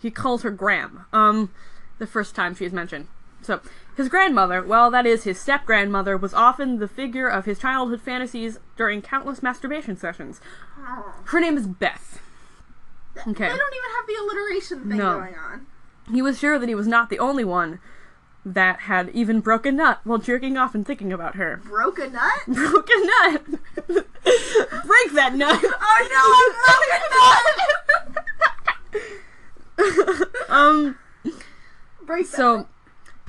he calls her Gram. Um, the first time she's mentioned. So his grandmother, well, that is his step grandmother, was often the figure of his childhood fantasies during countless masturbation sessions. Oh. Her name is Beth. Okay. They don't even have the alliteration thing No. going on. He was sure that he was not the only one that had even broken nut while jerking off and thinking about her. Broke a nut? Broken nut. Break that nut. Oh no, I broke a nut! um. Break that So,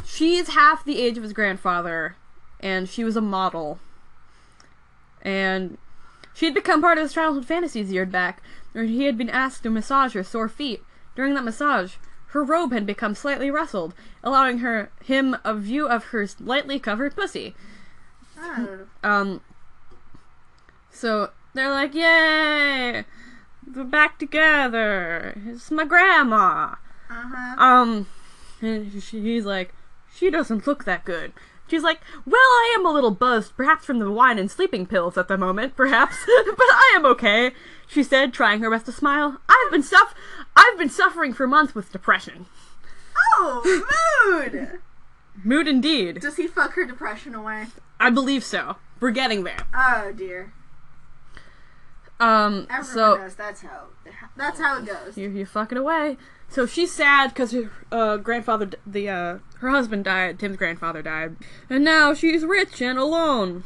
she's half the age of his grandfather, and she was a model. And she had become part of his childhood fantasies years back, where he had been asked to massage her sore feet. During that massage, her robe had become slightly rustled, allowing her him a view of her lightly covered pussy. Oh. Um. So they're like, "Yay, we're back together. It's my grandma." Uh-huh. Um, and she, he's like, she doesn't look that good. She's like, well, I am a little buzzed, perhaps from the wine and sleeping pills at the moment, perhaps, but I am okay. She said, trying her best to smile. I've been suff, I've been suffering for months with depression. Oh, mood! Mood indeed. Does he fuck her depression away? I believe so. We're getting there. Oh dear. Um, Everyone so knows that's how that's how it goes. you you fucking away. So she's sad because her uh, grandfather, the uh, her husband died. Tim's grandfather died, and now she's rich and alone.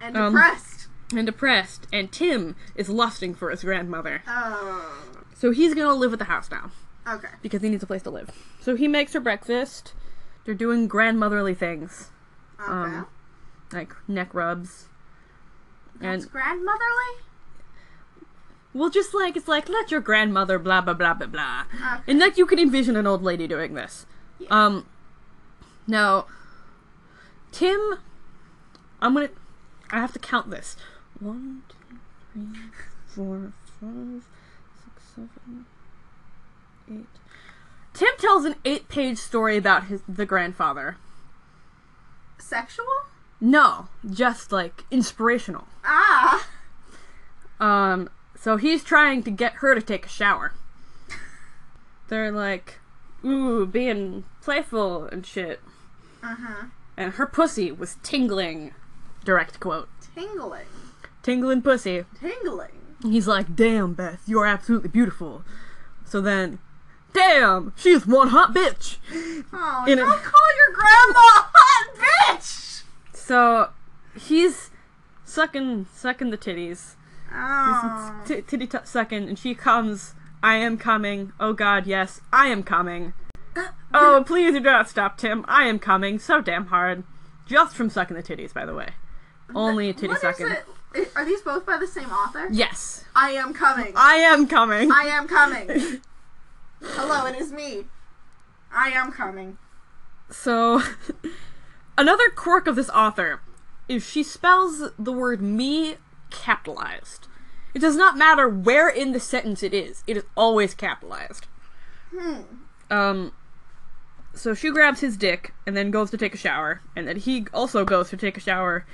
And um, depressed. and depressed, and Tim is lusting for his grandmother. Oh. So he's gonna live at the house now Okay. because he needs a place to live. So he makes her breakfast. They're doing grandmotherly things Okay. Um, like neck rubs, That's and grandmotherly? Well, just like it's like let your grandmother blah blah blah blah blah, Okay. and like you can envision an old lady doing this. Yeah. Um, now, Tim, I'm gonna, I have to count this. One, two, three, four, five, six, seven, eight. Tim tells an eight-page story about his the grandfather. Sexual? No, just like inspirational. Ah. Um, so he's trying to get her to take a shower. They're like, ooh, being playful and shit. Uh-huh. And her pussy was tingling. Direct quote. Tingling. Tingling pussy. Tingling. He's like, damn, Beth, you're absolutely beautiful. So then, damn, she's one hot bitch. Oh, In don't call your grandma a hot bitch! So he's sucking, sucking the titties. Oh. T- titty t- sucking, and she comes. I am coming. Oh God, yes, I am coming. Oh, please do not stop, Tim. I am coming. So damn hard. Just from sucking the titties, by the way. Only titty What sucking. Are these both by the same author? Yes, I am coming. I am coming. I am coming. Hello, it is me. I am coming. So, another quirk of this author is she spells the word me capitalized. It does not matter where in the sentence it is, it is always capitalized. Hmm. Um, so she grabs his dick and then goes to take a shower, and then he also goes to take a shower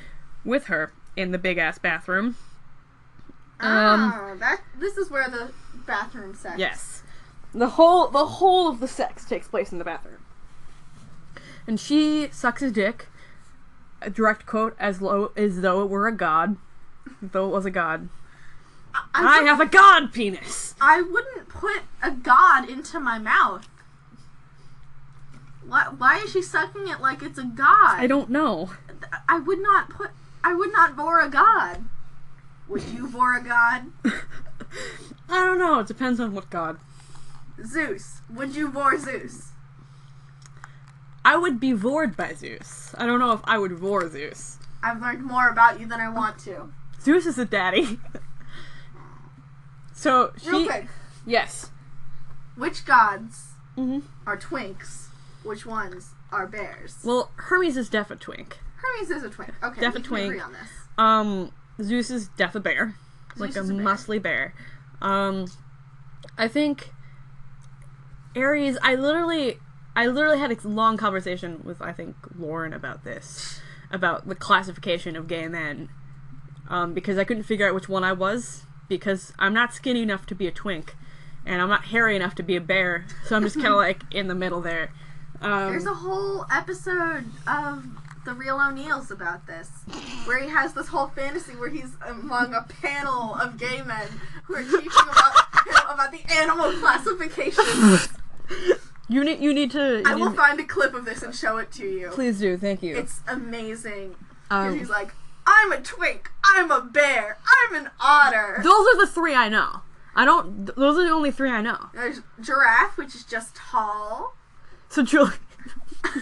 with her in the big ass bathroom. Um, ah, that this is where the bathroom sex. Yes. The whole the whole of the sex takes place in the bathroom. And she sucks his dick. A direct quote as low as though it were a god. Though it was a god. I, I have a god penis. I wouldn't put a god into my mouth. Why, why is she sucking it like it's a god? I don't know. I would not put. I would not vor a god. Would you vor a god? I don't know. It depends on what god. Zeus. Would you vor Zeus? I would be vored by Zeus. I don't know if I would vor Zeus. I've learned more about you than I want to. Zeus is a daddy. so she Real quick, yes. which gods hmm are twinks? Which ones are bears? Well, Hermes is def a twink. Hermes is a twink. Okay, Def we a twink. agree on this. Um, Zeus is def a bear, like Zeus a, is a bear. muscly bear. Um, I think Ares. I literally, I literally had a long conversation with I think Lauren about this, about the classification of gay men, um, because I couldn't figure out which one I was because I'm not skinny enough to be a twink, and I'm not hairy enough to be a bear, so I'm just kind of like in the middle there. Um, There's a whole episode of the Real O'Neals about this, where he has this whole fantasy where he's among a panel of gay men who are teaching about about the animal classification. you need you need to. I you will find a clip of this and show it to you. please do. Thank you. It's amazing. Um, he's like, I'm a twink, I'm a bear, I'm an otter. Those are the three I know. I don't. th- Those are the only three I know. There's giraffe, which is just tall. So Julie.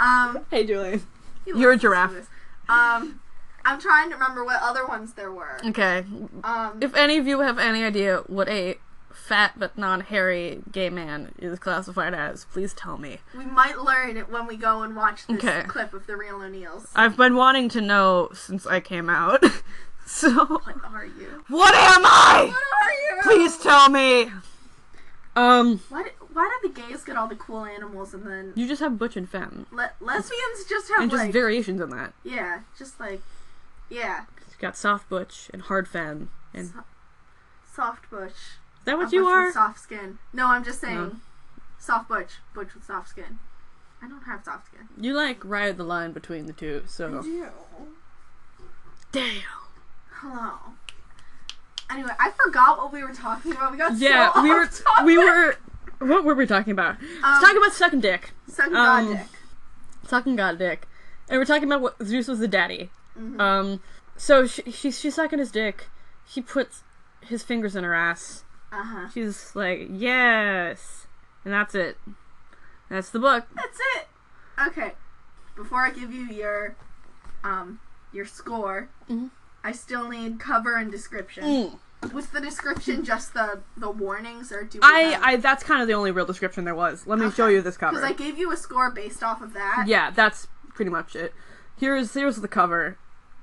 um, Hey Julie. You're a giraffe. Um, I'm trying to remember what other ones there were. Okay. Um, If any of you have any idea what a fat but non-hairy gay man is classified as, please tell me. we might learn it when we go and watch this Okay. clip of the real O'Neals. I've been wanting to know since I came out. so, What are you? what am I? What are you? Please tell me. Um, Why why did the gays get all the cool animals and then you just have butch and femme, le- lesbians just have and just variations on that. yeah, just like yeah, You got soft butch and hard femme, and So- soft butch. that a what you butch are? With soft skin. No, I'm just saying No. soft butch, butch with soft skin. I don't have soft skin. You like ride the line between the two, so do. damn. Hello. Anyway, I forgot what we were talking about. We got Yeah, so we were topic. we were what were we talking about? um, talking about sucking dick, sucking um, god dick. sucking god dick, and we're talking about what Zeus was the daddy. Mhm. Um, so she, she she's sucking his dick. He puts his fingers in her ass. Uh huh. She's like, yes, and that's it. That's the book. That's it. Okay. Before I give you your um your score, Mhm. I still need cover and description. Was the description just the the warnings, or do we I I that's kind of the only real description there was. Let me show you this cover. Because I gave you a score based off of that. Yeah, that's pretty much it. Here's here's the cover.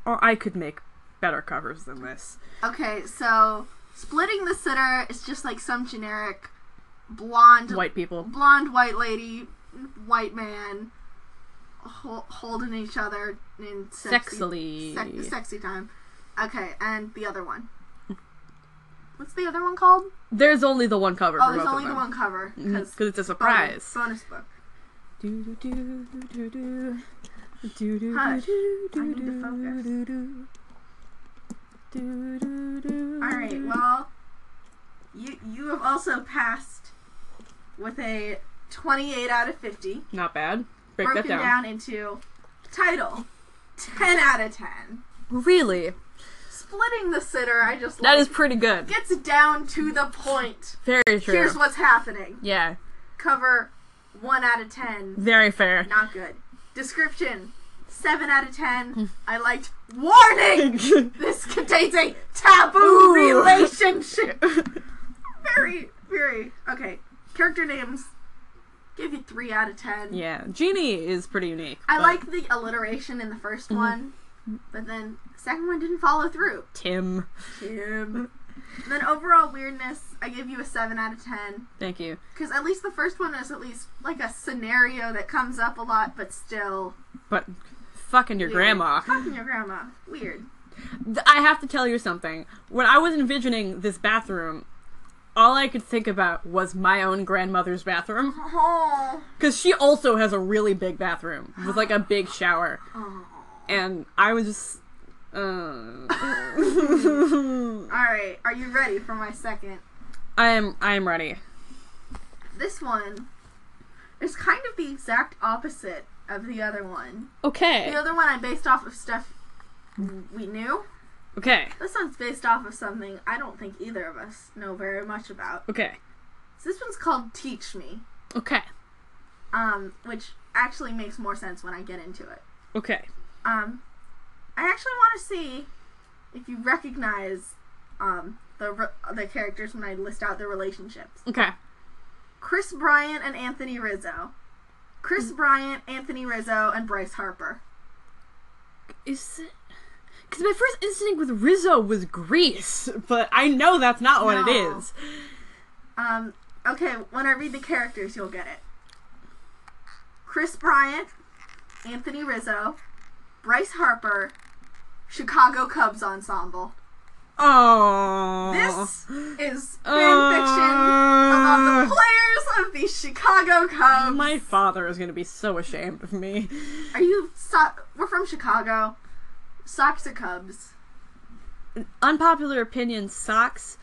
Or I could make better covers than this. Okay, so splitting the sitter is just like some generic blonde White people. blonde white lady, white man, hol- holding each other in sexy, Sexily. sexy time. Okay, and the other one. What's the other one called? There's only the one cover. Oh, there's only the one cover mm, because it's a surprise. bonus book. Do, do, do, do, do. Do, do, do, do, I need to do, focus. do, do. Do, do, do. All right, well, you you have also passed with a 28 out of 50, Not bad. Break broken that down. down. into title 10 out of 10. Really? Splitting the sitter, I just That like, is pretty good. gets down to the point. Very true. Here's what's happening. yeah, Cover 1 out of 10, very fair. not good. Description 7 out of. 10. I liked warning. This contains a taboo Ooh. relationship. Very, very okay. character names, give you three out of ten. Yeah, Jeannie is pretty unique. I but like the alliteration in the 1st Mm-hmm. one, but then second one didn't follow through. Tim. Tim. then overall weirdness, I give you a seven out of ten Thank you. because at least the first one is at least like a scenario that comes up a lot, but still But fucking your weird. grandma. Fucking your grandma. Weird. I have to tell you something. When I was envisioning this bathroom, all I could think about was my own grandmother's bathroom. Because she also has a really big bathroom with like a big shower. And I was just. Uh, All right, are you ready for my second? I am I am ready. This one is kind of the exact opposite of the other one. Okay. The other one I based off of stuff we knew. Okay. This one's based off of something I don't think either of us know very much about. Okay. So this one's called Teach Me, Okay. um, which actually makes more sense when I get into it. Okay. Um, I actually want to see if you recognize um, the re- the characters when I list out the relationships. Okay. Kris Bryant and Anthony Rizzo. Kris Bryant, Anthony Rizzo, and Bryce Harper. Is it? Because my first instinct with Rizzo was Grease, but I know that's not what it No. is. Um, okay, when I read the characters, you'll get it. Kris Bryant, Anthony Rizzo, Bryce Harper, Chicago Cubs Ensemble. Oh. This is fan fiction about the uh. players of the Chicago Cubs. My father is going to be so ashamed of me. Are you? So- we're from Chicago. Sox or Cubs? Unpopular opinion socks.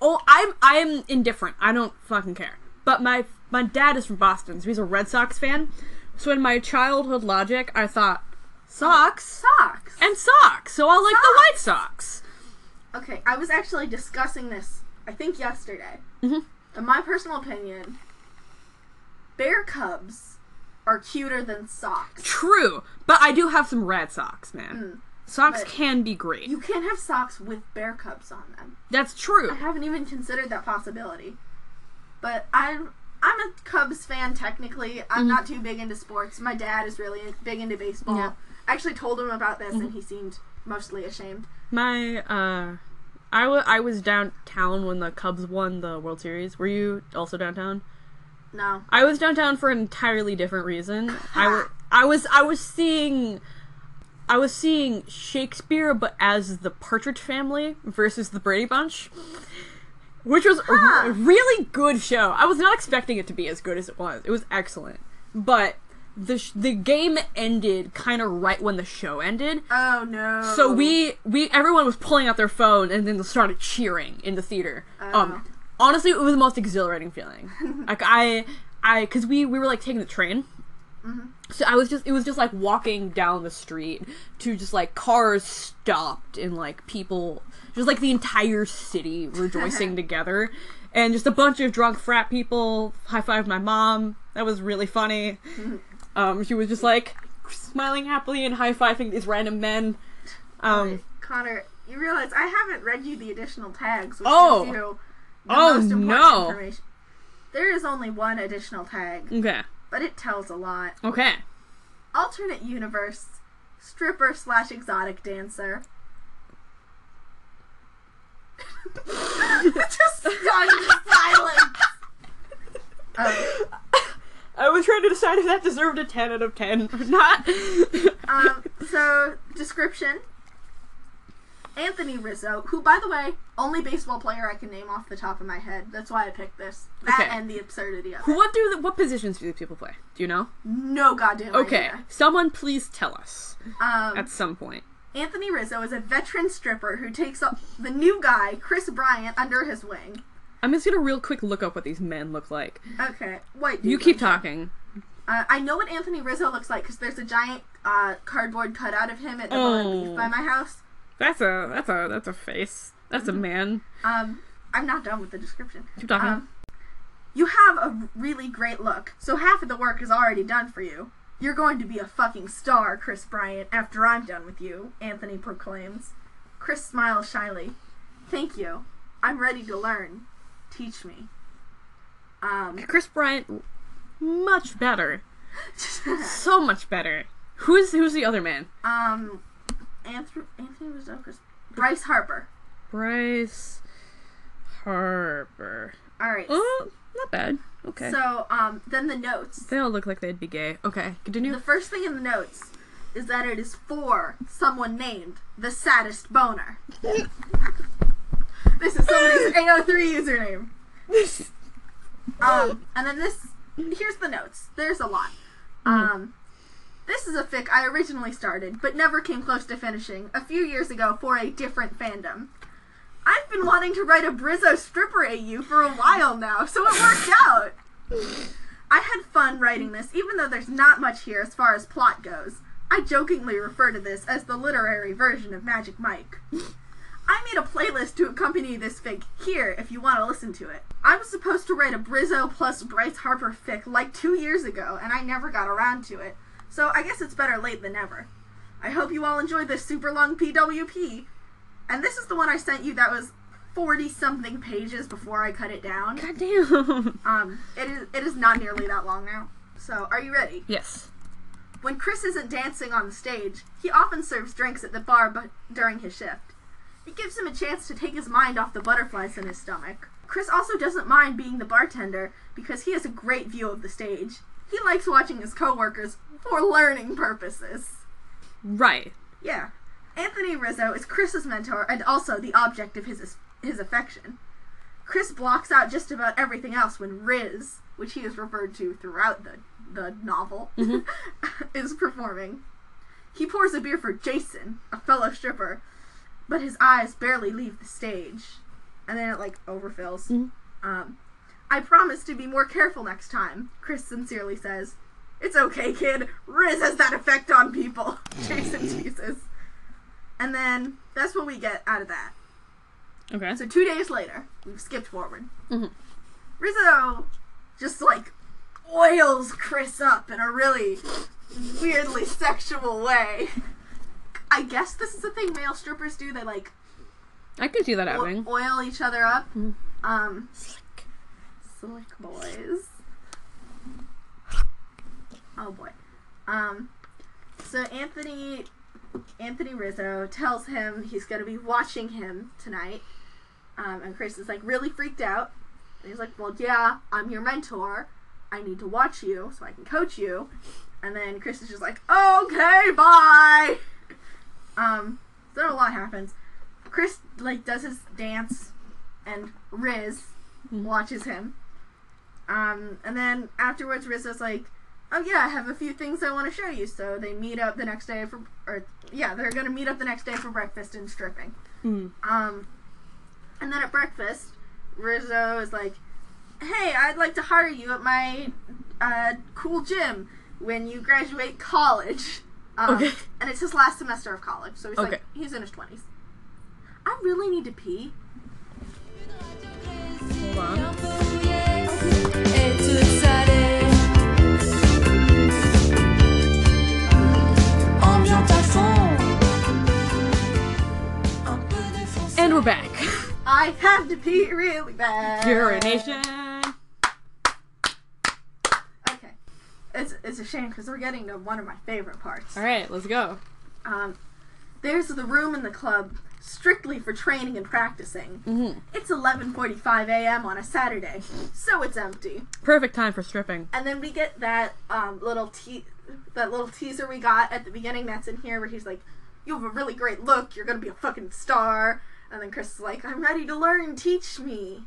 Oh, I'm I'm indifferent. I don't fucking care. But my my dad is from Boston, so he's a Red Sox fan. So in my childhood logic, I thought socks socks, and socks. So I'll like the White Sox. Okay, I was actually discussing this, I think yesterday. Mhm. In my personal opinion, bear cubs are cuter than socks. True, but I do have some Red socks, man. Mm. Socks can be great. You can't have socks with bear cubs on them. That's true. I haven't even considered that possibility. But I'm I'm a Cubs fan technically. I'm Mhm. not too big into sports. My dad is really big into baseball. Yeah. I actually told him about this Mm-hmm. and he seemed mostly ashamed. My uh I wa- I was downtown when the Cubs won the World Series. Were you also downtown? No. I was downtown for an entirely different reason. I was I was seeing I was seeing Shakespeare but as the Partridge Family versus the Brady Bunch. Which was Huh. a really good show. I was not expecting it to be as good as it was. It was excellent. But the sh- the game ended kind of right when the show ended. Oh no. So we we everyone was pulling out their phone and then started cheering in the theater. Oh. Um, honestly, it was the most exhilarating feeling. like I I because we we were like taking the train. Mm-hmm. So I was just it was just like walking down the street to just like cars stopped and like people just like the entire city rejoicing together and just a bunch of drunk frat people high five my mom that was really funny um she was just like smiling happily and high fiving these random men um Connor, you realize I haven't read you the additional tags, which Oh. gives you the Oh, most important no. information. There is only one additional tag, okay but it tells a lot. okay Alternate universe, stripper slash exotic dancer. Just stunned silence. Um, I was trying to decide if that deserved a 10 out of 10 or not. um, so description. Anthony Rizzo, who, by the way, only baseball player I can name off the top of my head. That's why I picked this. That Okay. and the absurdity of it. what do the, what positions do these people play? Do you know? No goddamn Okay, idea. someone please tell us Um, at some point. Anthony Rizzo is a veteran stripper who takes up the new guy, Kris Bryant, under his wing. I'm just gonna get a real quick look up what these men look like. Okay, white. You dude, keep talking. Uh, I know what Anthony Rizzo looks like because there's a giant uh, cardboard cutout of him at the Oh. Beef by my house. That's a that's a that's a face. That's a man. Um, I'm not done with the description. Keep talking. Um, you have a really great look, so half of the work is already done for you. You're going to be a fucking star, Kris Bryant, after I'm done with you, Anthony proclaims. Kris smiles shyly. Thank you. I'm ready to learn. Teach me. Um, Kris Bryant, much better. So much better. Who's who's the other man? um, Anthony, Anthony Rizzo, Kris, Bryce Harper. Bryce Harper. All right. Oh, not bad. Okay. So, um, then the notes. they all look like they'd be gay. Okay, continue. The first thing in the notes is that it is for someone named the saddest boner. this is somebody's AO3 username. Um, and then this, here's the notes. There's a lot. Um, this is a fic I originally started, but never came close to finishing a few years ago for a different fandom. I've been wanting to write a Brizzo stripper AU for a while now, so it worked out. I had fun writing this, even though there's not much here as far as plot goes. I jokingly refer to this as the literary version of Magic Mike. I made a playlist to accompany this fic here if you want to listen to it. I was supposed to write a Brizzo plus Bryce Harper fic like two years ago, and I never got around to it. So I guess it's better late than never. I hope you all enjoyed this super long PWP. And this is the one I sent you that was 40 something pages before I cut it down. God damn. Um, it is it is not nearly that long now. So, are you ready? yes. When Kris isn't dancing on the stage, he often serves drinks at the bar but during his shift. It gives him a chance to take his mind off the butterflies in his stomach. Kris also doesn't mind being the bartender because he has a great view of the stage. He likes watching his coworkers for learning purposes. Right. Yeah. Anthony Rizzo is Kris's mentor and also the object of his his affection. Kris blocks out just about everything else when Riz, which he is referred to throughout the the novel, mm-hmm. is performing. He pours a beer for Jason, a fellow stripper, but his eyes barely leave the stage, and then it like overfills. Mhm. Um, I promise to be more careful next time. Kris sincerely says. It's okay, kid. Riz has that effect on people. Jason teases. And then that's what we get out of that. Okay. So two days later, we've skipped forward. Mhm. Rizzo just like oils Chris up in a really weirdly sexual way. I guess this is a thing male strippers do. They like I can see that o- happening. oil each other up. Mhm. Um, Slick. slick boys. Oh boy. Um, so Anthony, Anthony Rizzo tells him he's gonna be watching him tonight. Um, and Kris is like really freaked out. And he's like, "Well, yeah, I'm your mentor. I need to watch you so I can coach you." And then Kris is just like, "Okay, bye." Um, then a lot happens. Kris like does his dance, and Riz Mhm. watches him. Um, and then afterwards, Riz Rizzo's like, "Oh yeah, I have a few things I want to show you." So they meet up the next day for, or yeah, they're gonna meet up the next day for breakfast and stripping. Mm. Um, and then at breakfast, Rizzo is like, "Hey, I'd like to hire you at my uh, cool gym when you graduate college." Um, Okay. And it's his last semester of college, so he's Okay. like, he's in his twenties. I really need to pee. Hold on. Et toute salée. Ambiance à fond. Un peu défoncé. And we're back. I have to pee really bad. Urination. Okay. It's it's a shame because we're getting to one of my favorite parts. All right, let's go. Um, there's the room in the club strictly for training and practicing. hmm It's 11:45 a.m. on a Saturday, so it's empty. Perfect time for stripping. And then we get that um, little te- that little teaser we got at the beginning that's in here where he's like, "You have a really great look. You're gonna be a fucking star." And then Kris is like, "I'm ready to learn. Teach me."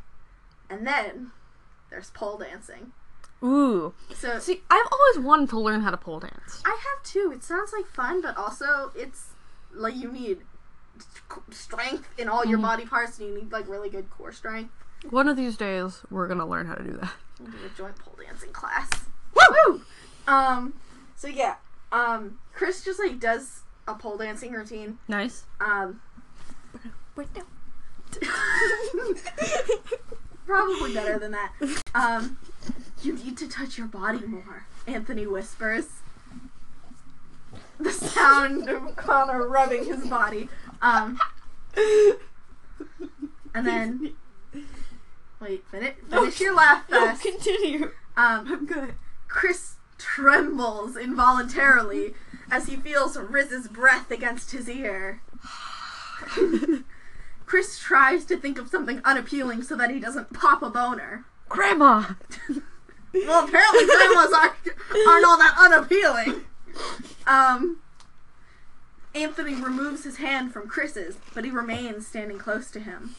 And then there's pole dancing. Ooh. So See, I've always wanted to learn how to pole dance. I have too. It sounds like fun, but also it's like you need strength in all your Mhm. body parts, and you need like really good core strength. One of these days, we're gonna learn how to do that. We'll do a joint pole dancing class. Woo! Um. So yeah. Um. Kris just like does a pole dancing routine. Nice. Um. Wait, no. Probably better than that. Um. You need to touch your body more. Anthony whispers. The sound of Connor rubbing his body. Um. And then Wait, finish, finish your laugh No, fest. continue. Um, I'm good. Kris trembles involuntarily as he feels Riz's breath against his ear. Kris tries to think of something unappealing so that he doesn't pop a boner. Grandma. Well, apparently grandmas aren't, aren't all that unappealing. Um, Anthony removes his hand from Kris's, but he remains standing close to him.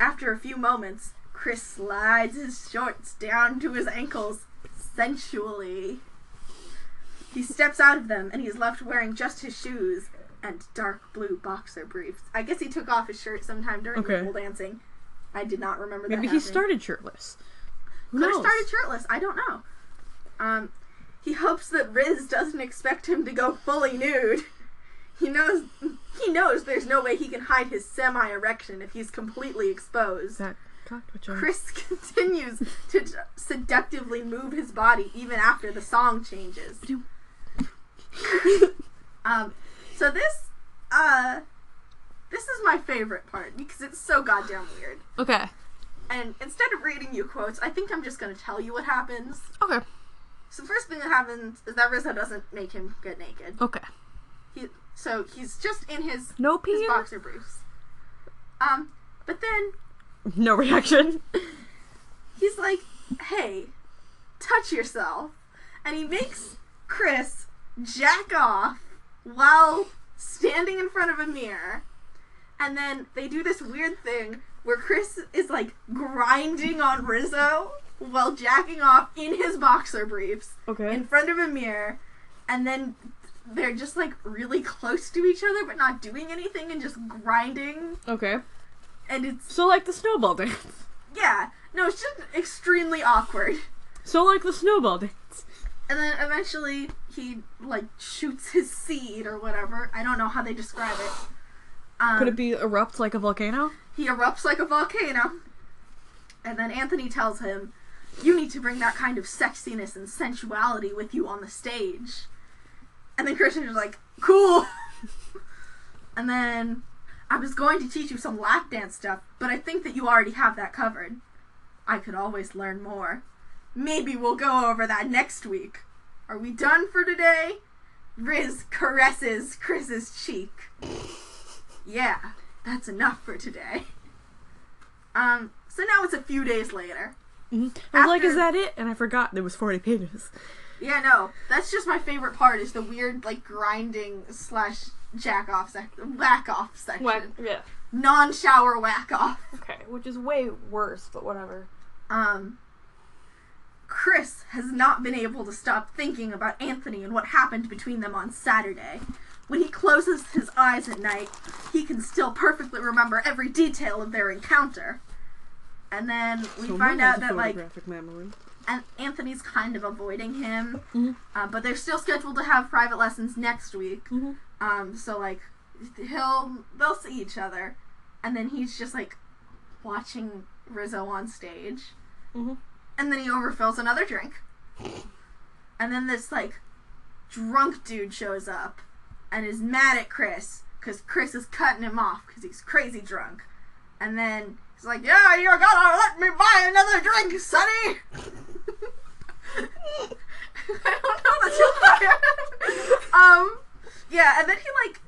After a few moments, Kris slides his shorts down to his ankles sensually. He steps out of them and he's left wearing just his shoes and dark blue boxer briefs. I guess he took off his shirt sometime during Okay. the pole dancing. I did not remember that. Maybe he happening. started shirtless. Could have started shirtless. I don't know. Um, he hopes that Riz doesn't expect him to go fully nude. He knows he knows there's no way he can hide his semi-erection if he's completely exposed. that? Kris continues to seductively move his body even after the song changes. Um, so this, uh, this is my favorite part because it's so goddamn weird. Okay. And instead of reading you quotes, I think I'm just gonna tell you what happens. Okay. So first thing that happens is that Rizzo doesn't make him get naked. Okay. He so he's just in his No his boxer briefs. Um, but then No reaction. he's like, "Hey, touch yourself," and he makes Kris jack off while standing in front of a mirror. And then they do this weird thing where Kris is like grinding on Rizzo while jacking off in his boxer briefs. Okay. in front of a mirror and then they're just like really close to each other but not doing anything and just grinding Okay. and it's So like the snowball dance. yeah no it's just extremely awkward So like the snowball dance. and then eventually he like shoots his seed or whatever i don't know how they describe it um, Could it be erupt like a volcano? he erupts like a volcano. And then anthony tells him you need to bring that kind of sexiness and sensuality with you on the stage. And then christian is like cool. And then i was going to teach you some lap dance stuff but i think that you already have that covered. I could always learn more. Maybe we'll go over that next week. Are we done for today? Riz caresses chris's cheek yeah that's enough for today um so now it's a few days later hmm I was like, is that it? And I forgot there was 40 pages. Yeah, no, that's just my favorite part is the weird like grinding slash jack off section, whack off section, yeah. non shower whack off. Okay, which is way worse, but whatever. Um, Kris has not been able to stop thinking about Anthony and what happened between them on Saturday. When he closes his eyes at night, he can still perfectly remember every detail of their encounter. And then we Someone find out that like memory. and Anthony's kind of avoiding him, Mhm. uh, but they're still scheduled to have private lessons next week. Mhm. Um, so like he'll they'll see each other, and then he's just like watching Rizzo on stage, Mhm. and then he overfills another drink, and then this like drunk dude shows up, and is mad at Kris because Kris is cutting him off because he's crazy drunk, and then he's like, "Yeah, you're gonna let me buy another drink, Sonny." I don't know the joke. um, yeah, and then he like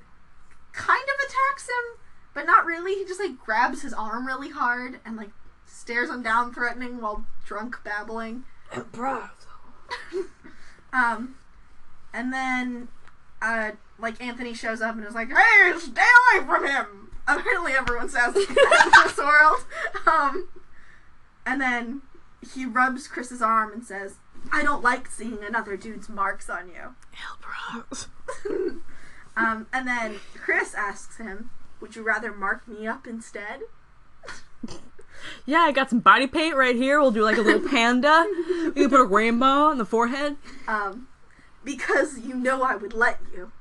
kind of attacks him, but not really. He just like grabs his arm really hard and like stares him down, threatening while drunk babbling. Um, and then, uh, like Anthony shows up and is like, "Hey, stay away from him." Apparently, everyone says that in this world. Um, and then he rubs Kris's arm and says, "I don't like seeing another dude's marks on you." um, and then Kris asks him, "Would you rather mark me up instead?" Yeah, I got some body paint right here. We'll do like a little panda. You can put a rainbow on the forehead. Um, because you know I would let you.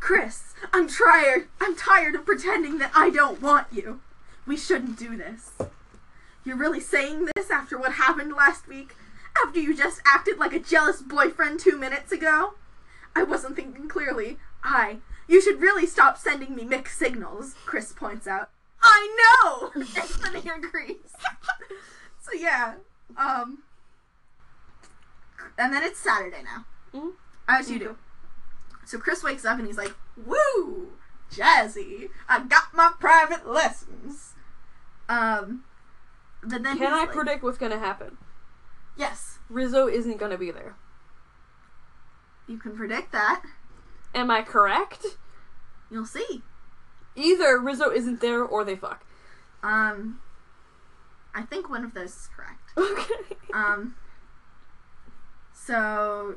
Kris, I'm tired. I'm tired of pretending that I don't want you. We shouldn't do this. You're really saying this after what happened last week? After you just acted like a jealous boyfriend two minutes ago? I wasn't thinking clearly. I. You should really stop sending me mixed signals, Kris points out. I know. Anthony agrees. so yeah, um, and then it's Saturday now. Mhm. As you do. So Kris wakes up and he's like, "Woo, jazzy! I got my private lessons." Um, but then Can I like- predict what's gonna happen? Yes, Rizzo isn't gonna be there. you can predict that. Am I correct? You'll see. Either Rizzo isn't there or they fuck. Um, I think one of those is correct. Okay. Um, so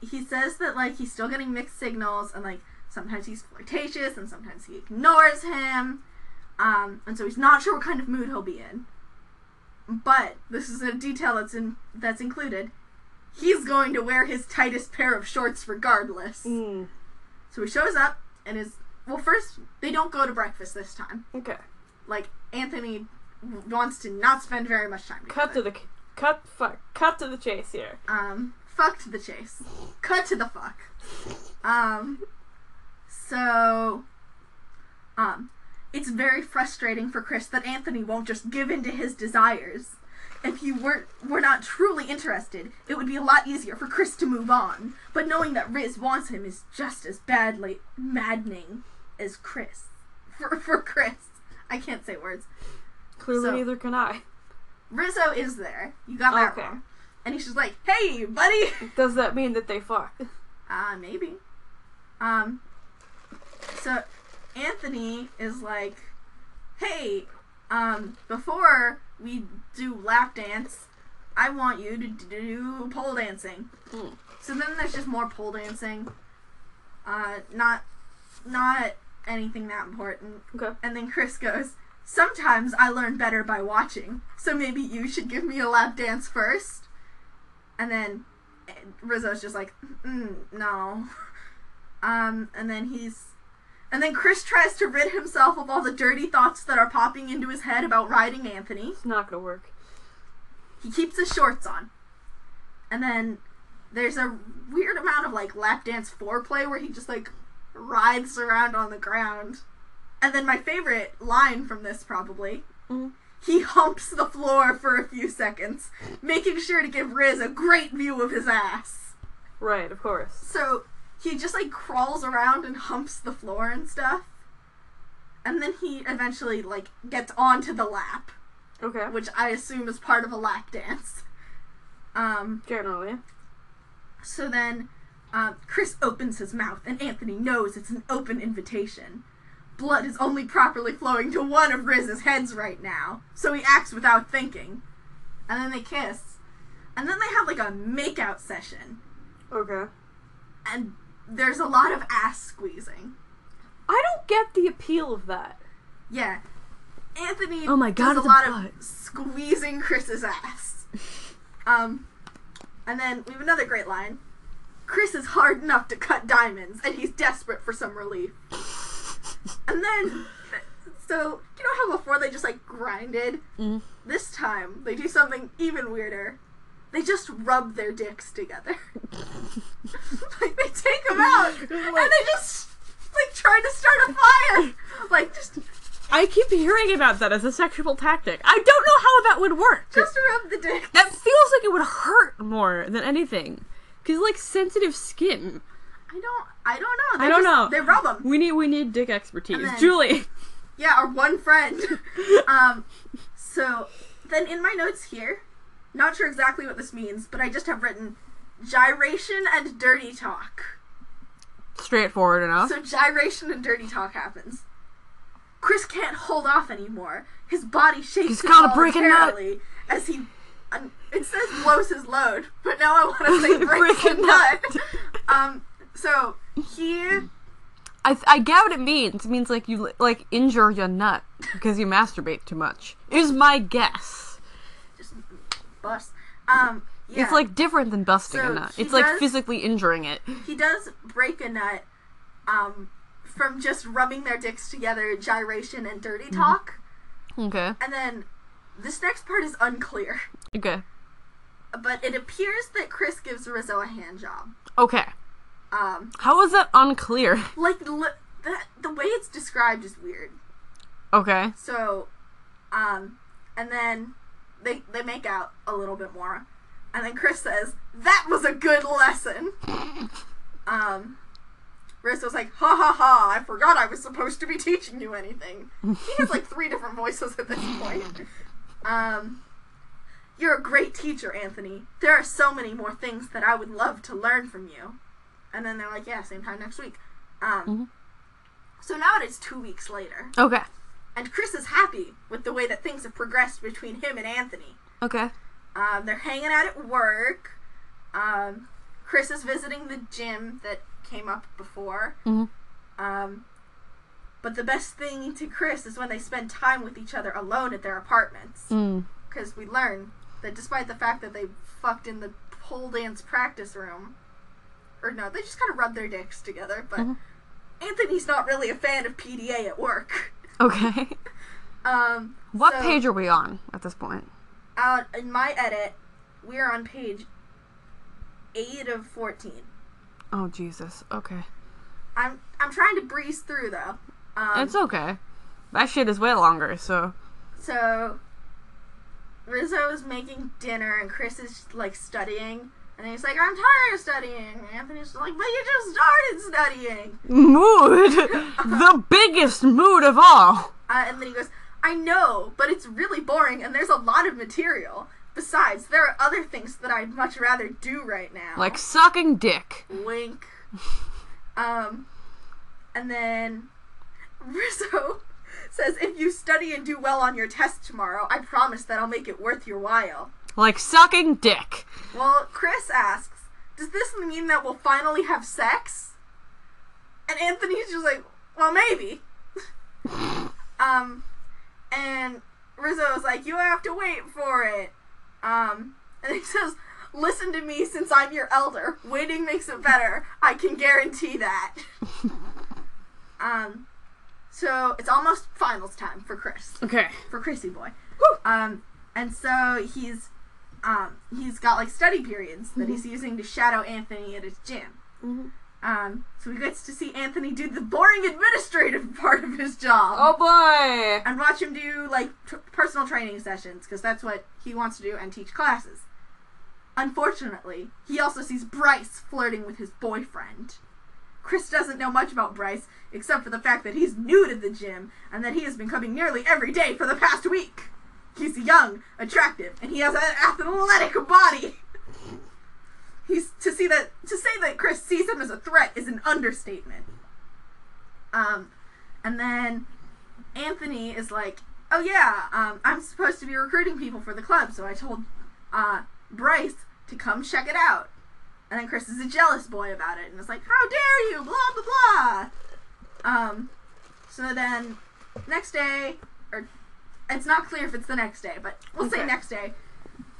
he says that like he's still getting mixed signals and like sometimes he's flirtatious and sometimes he ignores him. Um, and so he's not sure what kind of mood he'll be in. But this is a detail that's in that's included. He's going to wear his tightest pair of shorts regardless. Mm, So he shows up and is well. First, they don't go to breakfast this time. okay. Like Anthony wants to not spend very much time. Cut together. to the cut. Fuck. Cut to the chase here. Um, fuck to the chase. Cut to the fuck. Um, so, um, it's very frustrating for Kris that Anthony won't just give in to his desires. If you weren't were not truly interested, it would be a lot easier for Kris to move on. But knowing that Riz wants him is just as badly maddening as Kris. For for Kris, I can't say words. Clearly, So- neither can I. Rizzo is there. You got that Okay. wrong. And he's just like, "Hey, buddy." Does that mean that they fuck? Uh, maybe. Um, so Anthony is like, hey, um, before we do lap dance, I want you to do pole dancing. Mm. So then there's just more pole dancing. Uh, not, not anything that important. Okay. And then Kris goes, Sometimes I learn better by watching, so maybe you should give me a lap dance first. And then Rizzo's just like, mm, No. Um, and then he's. And then Kris tries to rid himself of all the dirty thoughts that are popping into his head about riding Anthony. It's not gonna work. He keeps his shorts on. And then there's a weird amount of like lap dance foreplay where he just like writhes around on the ground. And then my favorite line from this probably Mhm. He humps the floor for a few seconds, making sure to give Riz a great view of his ass. Right, of course. So he just like crawls around and humps the floor and stuff. And then he eventually like gets onto the lap, Okay. which I assume is part of a lap dance. Um Generally. So then, um, Kris opens his mouth, and Anthony knows it's an open invitation. Blood is only properly flowing to one of Riz's heads right now, so he acts without thinking. And then they kiss. And then they have like a makeout session, Okay. and there's a lot of ass squeezing. I don't get the appeal of that. Yeah. Anthony Oh my God, does a it's a lot butt. of squeezing Kris's ass. Um, and then we have another great line. Kris is hard enough to cut diamonds, and he's desperate for some relief. And then, so you know how before they just like grinded? Mm. This time they do something even weirder. They just rub their dicks together. like they take them out, and they just like try to start a fire. Like just I keep hearing about that as a sexual tactic. I don't know how that would work. just rub the dick. that feels like it would hurt more than anything. Cause like sensitive skin. I don't. I don't know. They I don't just- know. They rub them. We need we need dick expertise. Then- Julie. Yeah, our one friend. um. So then in my notes here, not sure exactly what this means, but I just have written gyration and dirty talk. Straightforward enough. So gyration and dirty talk happens. Kris can't hold off anymore. His body shakes He's gotta break a nut. as he. um, It says blows his load, but now I want to say breaks Break a nut. nut. um. So he. I, I get what it means. It means like you like injure your nut because you masturbate too much. Is my guess. just bust. Um, yeah. It's like different than busting So a nut. It's like physically injuring it. he does break a nut, um, from just rubbing their dicks together, gyration and dirty Mm-hmm. talk, Okay. and then this next part is unclear, Okay. but it appears that Kris gives Rizzo a hand job. Okay. Um, How is that unclear? like li- that the way it's described is weird. Okay. So, um, and then they they make out a little bit more, and then Kris says that was a good lesson. Um, was like, ha ha ha! I forgot I was supposed to be teaching you anything. He has like three different voices at this point. Um, you're a great teacher, Anthony. There are so many more things that I would love to learn from you. And then they're like, yeah, same time next week. Um, Mhm. so now it is two weeks later. Okay. And Kris is happy with the way that things have progressed between him and Anthony. Okay. Um, they're hanging out at work. Um, Kris is visiting the gym that came up before. Mhm. Um, but the best thing to Kris is when they spend time with each other alone at their apartments. Mm. Because we learn that despite the fact that they fucked in the pole dance practice room, or no, they just kind of rub their dicks together, but Mhm. Anthony's not really a fan of PDA at work. Okay. Um, What so- page are we on at this point? out in my edit, we are on page eight of fourteen. Oh Jesus. Okay. I'm I'm trying to breeze through though. Um, it's okay. That shit is way longer. So. so Rizzo is making dinner and Kris is like studying, and he's like, "I'm tired of studying." And Anthony's like, "But you just started studying." Mood. the biggest mood of all. Uh, and then he goes, "I know, but it's really boring, and there's a lot of material." Besides, there are other things that I'd much rather do right now. Like sucking dick. Wink. Um, and then Rizzo says, if you study and do well on your test tomorrow, I promise that I'll make it worth your while. Like sucking dick. Well, Kris asks, does this mean that we'll finally have sex? And Anthony's just like, well, maybe. um, and Rizzo's like, you have to wait for it. Um, and he says, listen to me since I'm your elder. Waiting makes it better. I can guarantee that. um, so it's almost finals time for Kris Okay. for Chrissy boy. Woo! Um, and so he's um he's got like study periods that he's using to shadow Anthony at his gym. Mhm. Um, so he gets to see Anthony do the boring administrative part of his job Oh boy. and watch him do like t- personal training sessions because that's what he wants to do and teach classes. Unfortunately, he also sees Bryce flirting with his boyfriend. Kris doesn't know much about Bryce except for the fact that he's new to the gym and that he has been coming nearly every day for the past week. He's young, attractive, and he has an athletic body. He's to see that to say that Kris sees him as a threat is an understatement. Um, and then Anthony is like, "Oh yeah, um, I'm supposed to be recruiting people for the club, so I told uh, Bryce to come check it out." And then Kris is a jealous boy about it, and is like, "How dare you?" Blah blah blah. Um, so then next day, it's not clear if it's the next day, but we'll say next day.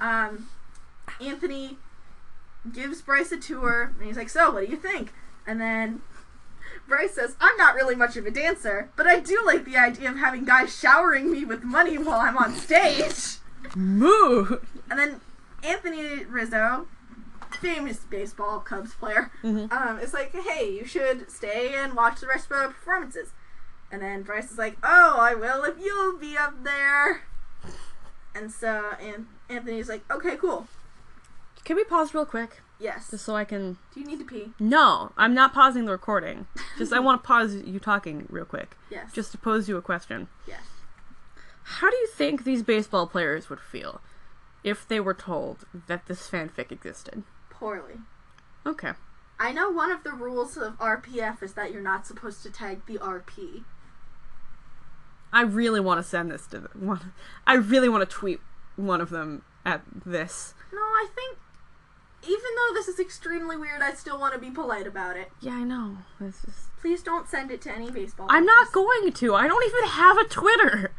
Um, Anthony gives Bryce a tour, and he's like, "So, what do you think?" And then Bryce says, I'm not really much of a dancer, but I do like the idea of having guys showering me with money while I'm on stage. Mood. And then Anthony Rizzo, famous baseball Cubs player, Mhm. um, is like, hey, you should stay and watch the rest of the performances. And then Bryce is like, oh, I will if you'll be up there. And so and Anthony's like, okay, cool. Can we pause real quick? Yes. Just so I can. Do you need to pee? No, I'm not pausing the recording. Just I want to pause you talking real quick. Yes. Just to pose you a question. yes. How do you think these baseball players would feel if they were told that this fanfic existed? Poorly. Okay. I know one of the rules of RPF is that you're not supposed to tag the RP. I really want to send this to them. One, I really want to tweet one of them at this. No, I think even though this is extremely weird, I still want to be polite about it. Yeah, I know. This is. Please don't send it to any baseball. I'm not going to. I don't even have a Twitter.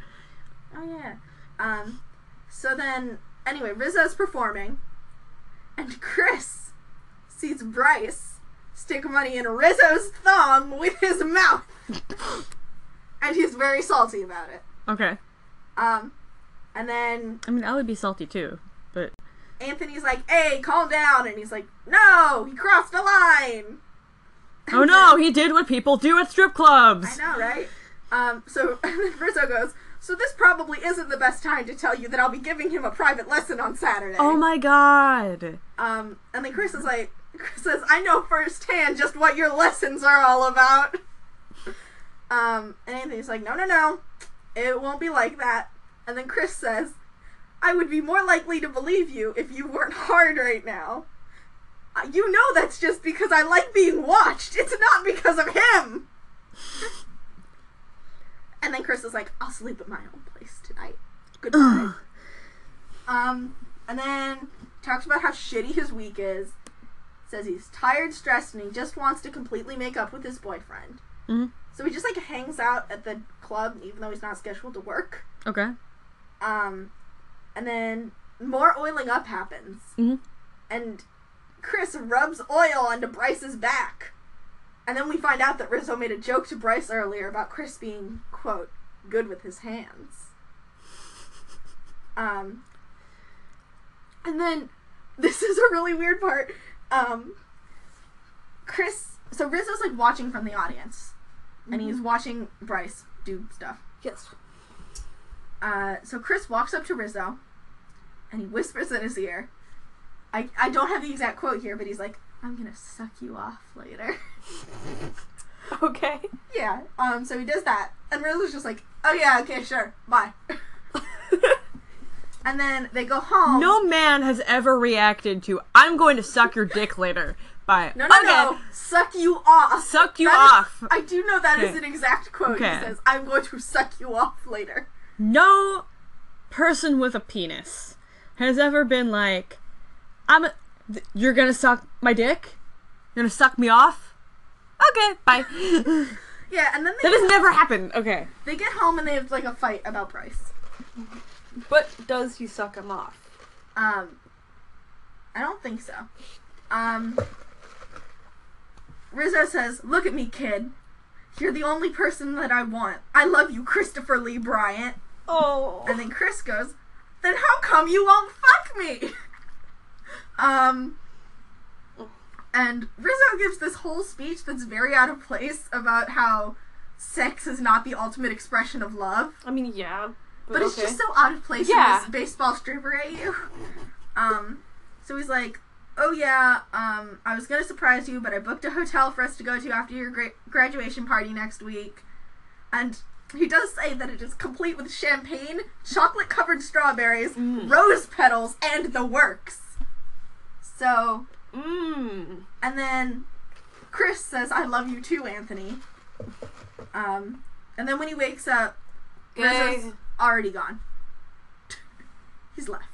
Oh yeah. Um. So then, anyway, Rizzo's performing, and Kris sees Bryce stick money in Rizzo's thumb with his mouth, and he's very salty about it. Okay. Um. And then I mean, I would be salty too, but Anthony's like, "Hey, calm down," and he's like, "No, he crossed the line." oh no, he did what people do at strip clubs. I know, right? Um, so Rizzo goes, so this probably isn't the best time to tell you that I'll be giving him a private lesson on Saturday. Oh my god. Um, and then Kris is like, Kris says, I know firsthand just what your lessons are all about. Um, and Anthony's like, no, no, no, it won't be like that. And then Kris says, I would be more likely to believe you if you weren't hard right now. Uh, You know that's just because I like being watched. It's not because of him. and then Kris is like, I'll sleep at my own place tonight. Goodbye. um, and then talks about how shitty his week is. Says he's tired, stressed, and he just wants to completely make up with his boyfriend. Mhm. So he just like hangs out at the club, even though he's not scheduled to work. Okay. Um, and then more oiling up happens, Mhm. and Kris rubs oil onto Bryce's back. And then we find out that Rizzo made a joke to Bryce earlier about Kris being quote good with his hands. Um, and then this is a really weird part. Um, Kris, so Rizzo's like watching from the audience, and he's watching Bryce do stuff. Yes. Uh, so Kris walks up to Rizzo, and he whispers in his ear. I I don't have the exact quote here, but he's like, "I'm gonna suck you off later." Okay. yeah. Um. So he does that, and Rizzo's just like, "Oh yeah, okay, sure, bye." and then they go home. No man has ever reacted to "I'm going to suck your dick later" by no, no, okay, no, suck you off. suck you That is- off. I do know that is Okay. an exact quote. Okay. He says, "I'm going to suck you off later." No person with a penis has ever been like, I'm. A, th- you're gonna suck my dick? You're gonna suck me off? Okay, bye. Yeah, and then they That has never happened. Okay. they get home and they have like a fight about Bryce. but does he suck him off? Um, I don't think so. Um, Rizzo says, "Look at me, kid. You're the only person that I want. I love you, Kristopher Lee Bryant." Oh. And then Kris goes, "Then how come you won't fuck me?" um, and Rizzo gives this whole speech that's very out of place about how sex is not the ultimate expression of love. I mean, yeah. But it's okay. just so out of place Yeah. in this baseball stripper at you. Um, so he's like, "Oh yeah, um, I was gonna surprise you, but I booked a hotel for us to go to after your gra- graduation party next week." And he does say that it is complete with champagne, chocolate-covered strawberries, Mm. rose petals, and the works. So, Mmm. and then Kris says, "I love you too, Anthony." Um, and then when he wakes up, Rizzo's already gone. He's left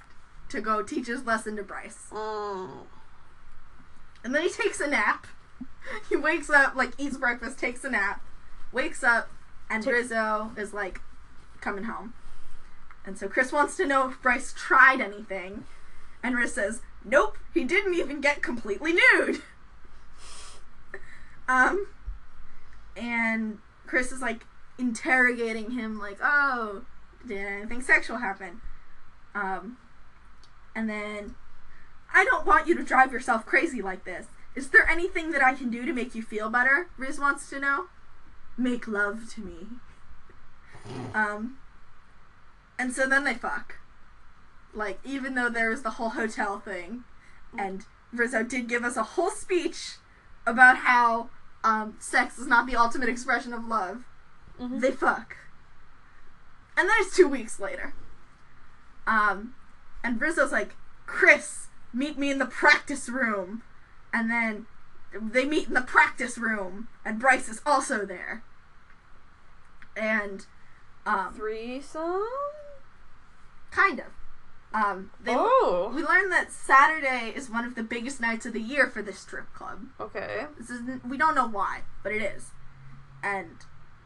to go teach his lesson to Bryce. Mm. And then he takes a nap. He wakes up, like, eats breakfast, takes a nap, wakes up, and Take- Rizzo is, like, coming home. And so Kris wants to know if Bryce tried anything. And Riz says, nope, he didn't even get completely nude. um, and Kris is, like, interrogating him, like, oh, did anything sexual happen? Um, and then I don't want you to drive yourself crazy like this. Is there anything that I can do to make you feel better? Riz wants to know. Make love to me. Um, and so then they fuck. Like, even though there was the whole hotel thing, and Rizzo did give us a whole speech about how um, sex is not the ultimate expression of love, Mhm. they fuck. And then it's two weeks later. Um, and Rizzo's like, Kris, meet me in the practice room. And then they meet in the practice room, and Bryce is also there. And, um, Threesome? kind of. Um, they, Oh. we learned that Saturday is one of the biggest nights of the year for this strip club. Okay. This is we don't know why, but it is. And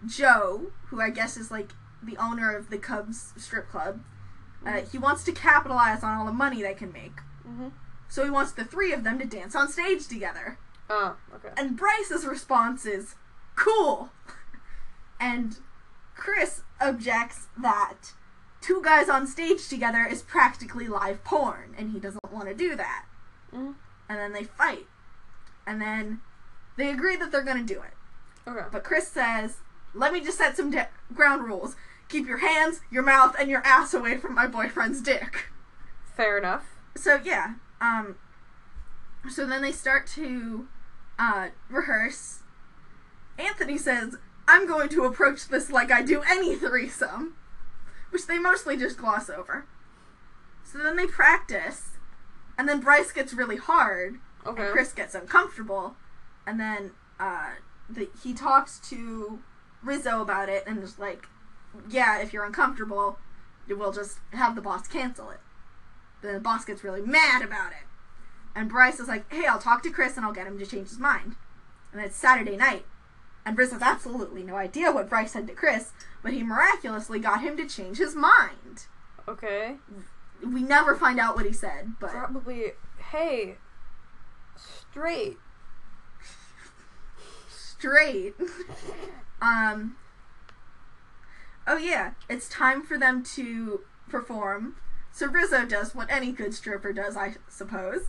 Joe, who I guess is like the owner of the Cubs strip club, uh, he wants to capitalize on all the money they can make. Mhm. So he wants the three of them to dance on stage together. Oh, okay. And Bryce's response is, "Cool." and Kris objects that two guys on stage together is practically live porn, and he doesn't want to do that. Mhm. And then they fight. And then they agree that they're going to do it. Okay. But Kris says, let me just set some da- ground rules. Keep your hands, your mouth, and your ass away from my boyfriend's dick. Fair enough. So yeah, um, so then they start to uh, rehearse. Anthony says, "I'm going to approach this like I do any threesome," which they mostly just gloss over. So then they practice, and then Bryce gets really hard, Okay. and Kris gets uncomfortable, and then uh, the, he talks to Rizzo about it and is like, "Yeah, if you're uncomfortable, we'll just have the boss cancel it." Then the boss gets really mad about it, and Bryce is like, "Hey, I'll talk to Kris and I'll get him to change his mind." And it's Saturday night, and Rizzo has absolutely no idea what Bryce said to Kris, but he miraculously got him to change his mind. Okay. We never find out what he said, but Probably. Hey. Straight. straight. um. Oh yeah, it's time for them to perform. So Rizzo does what any good stripper does, I suppose.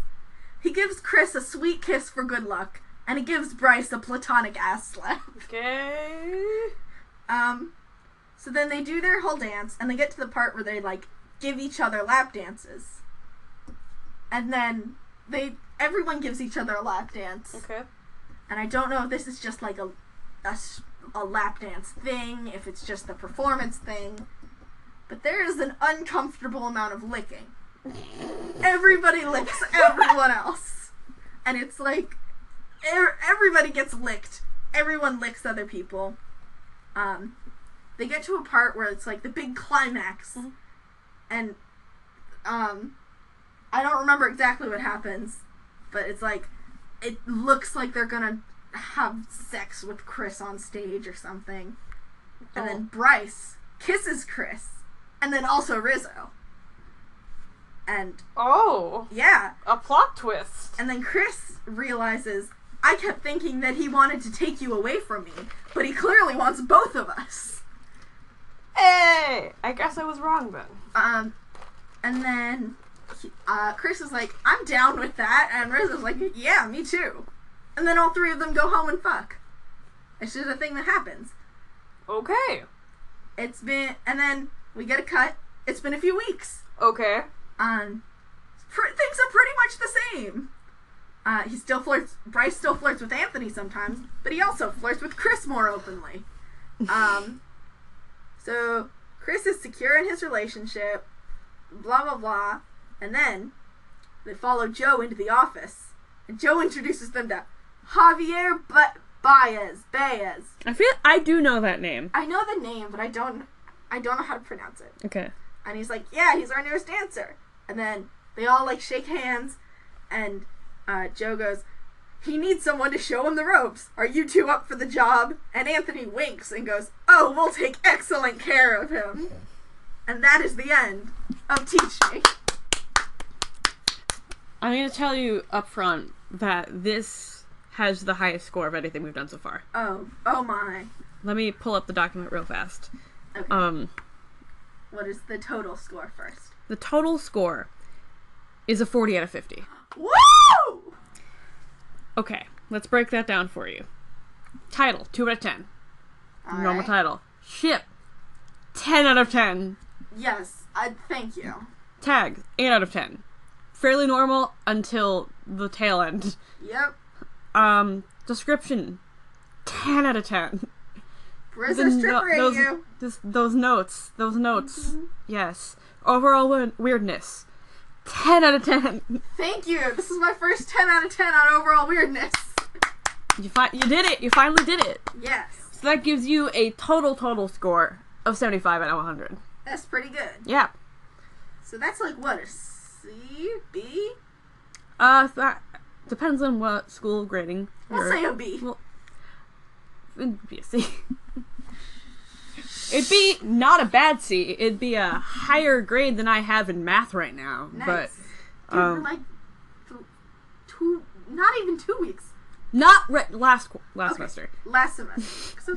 He gives Kris a sweet kiss for good luck, and he gives Bryce a platonic ass slap. Okay. Um. So then they do their whole dance, and they get to the part where they like give each other lap dances, and then they everyone gives each other a lap dance Okay. and I don't know if this is just like a, a, a lap dance thing, if it's just a performance thing, but there is an uncomfortable amount of licking. Everybody licks everyone else, and it's like er- everybody gets licked. Everyone licks other people. Um, they get to a part where it's like the big climax, Mhm. and um, I don't remember exactly what happens, but it's like it looks like they're gonna have sex with Kris on stage or something. And then Bryce kisses Kris, and then also Rizzo. And Oh. yeah, A plot twist. and then Kris realizes I kept thinking that he wanted to take you away from me, but he clearly wants both of us. Hey. I guess I was wrong then. Um, and then uh, Kris is like, I'm down with that, and Rizzo's like, Yeah, me too. And then all three of them go home and fuck. It's just a thing that happens. Okay. It's been, and then we get a cut. It's been a few weeks. Okay. Um, pr- things are pretty much the same. Uh, he still flirts. Bryce still flirts with Anthony sometimes, but he also flirts with Kris more openly. Um, so Kris is secure in his relationship. Blah blah blah, and then they follow Joe into the office, and Joe introduces them to Javier ba- Baez. Baez. I feel I do know that name. I know the name, but I don't. I don't know how to pronounce it. Okay. And he's like, "Yeah, he's our newest dancer." And then they all like shake hands, and uh, Joe goes, "He needs someone to show him the ropes. Are you two up for the job?" And Anthony winks and goes, "Oh, we'll take excellent care of him." And that is the end of Teach Me. I'm gonna tell you up front that this has the highest score of anything we've done so far. Oh, oh my. Let me pull up the document real fast. Okay. Um, what is the total score first? the total score is a 40 out of 50. Woo! Okay, let's break that down for you. Title 2 out of 10. All Normal right. title. Ship 10 out of 10. Yes, I thank you. Tag 8 out of 10. Fairly normal until the tail end. Yep. Um, description 10 out of 10. Where's The the no- stripper those, you? this- those notes. Those notes. Mm-hmm. Yes. Overall we- weirdness. 10 out of 10. Thank you. This is my first 10 out of 10 on overall weirdness. You fi- you did it. You finally did it. Yes. So that gives you a total total score of 75 out of 100. That's pretty good. Yeah. So that's like what a C, B. Uh that depends on what school grading. We'll you're- say a B. Well, it'd be a C. It'd be not a bad C. It'd be a higher grade than I have in math right now. Nice. But um, like two, not even two weeks not re- last last Okay. semester. last semester.